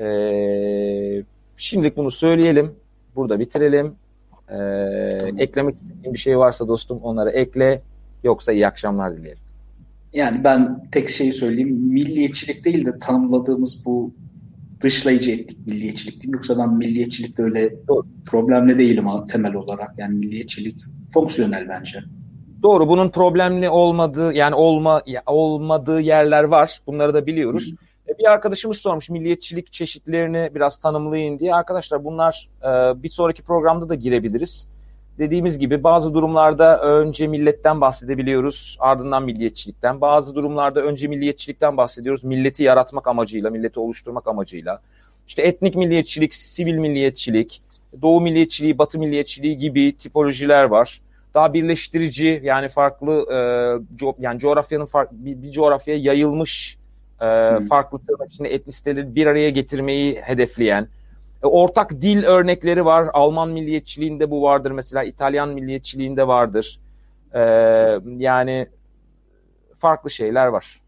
Ee, şimdilik bunu söyleyelim. Burada bitirelim. Ee, eklemek istediğin bir şey varsa dostum onları ekle. Yoksa iyi akşamlar dilerim. Yani ben tek şeyi söyleyeyim. Milliyetçilik değil de tanımladığımız bu dışlayıcı etnik milliyetçilik değil? Yoksa ben milliyetçilikte öyle Doğru. problemli değilim temel olarak. Yani milliyetçilik fonksiyonel bence. Doğru bunun problemli olmadığı yani olma olmadığı yerler var. Bunları da biliyoruz. Hı. E, bir arkadaşımız sormuş milliyetçilik çeşitlerini biraz tanımlayın diye. Arkadaşlar bunlar e, bir sonraki programda da girebiliriz. Dediğimiz gibi bazı durumlarda önce milletten bahsedebiliyoruz, ardından milliyetçilikten. Bazı durumlarda önce milliyetçilikten bahsediyoruz, milleti yaratmak amacıyla, milleti oluşturmak amacıyla. İşte etnik milliyetçilik, sivil milliyetçilik, doğu milliyetçiliği, batı milliyetçiliği gibi tipolojiler var. Daha birleştirici yani farklı e, co yani coğrafyanın farklı bir, bir coğrafyaya yayılmış e, hmm. farklı tırnak içinde etnisiteleri bir araya getirmeyi hedefleyen e, ortak dil örnekleri var. Alman milliyetçiliğinde bu vardır mesela İtalyan milliyetçiliğinde vardır. E, yani farklı şeyler var.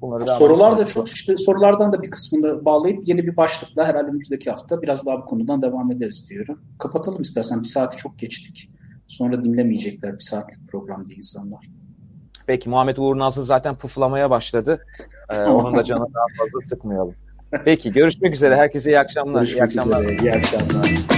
Bunları Sorular da çok işte sorulardan da bir kısmını bağlayıp yeni bir başlıkla herhalde önümüzdeki hafta biraz daha bu konudan devam ederiz diyorum. Kapatalım istersen bir saati çok geçtik. Sonra dinlemeyecekler bir saatlik program insanlar. Peki Muhammed Uğur Nazlı zaten puflamaya başladı. Ee, onun da canını daha fazla sıkmayalım. Peki görüşmek üzere. Herkese iyi akşamlar. Görüşmek iyi akşamlar. Üzere, iyi akşamlar.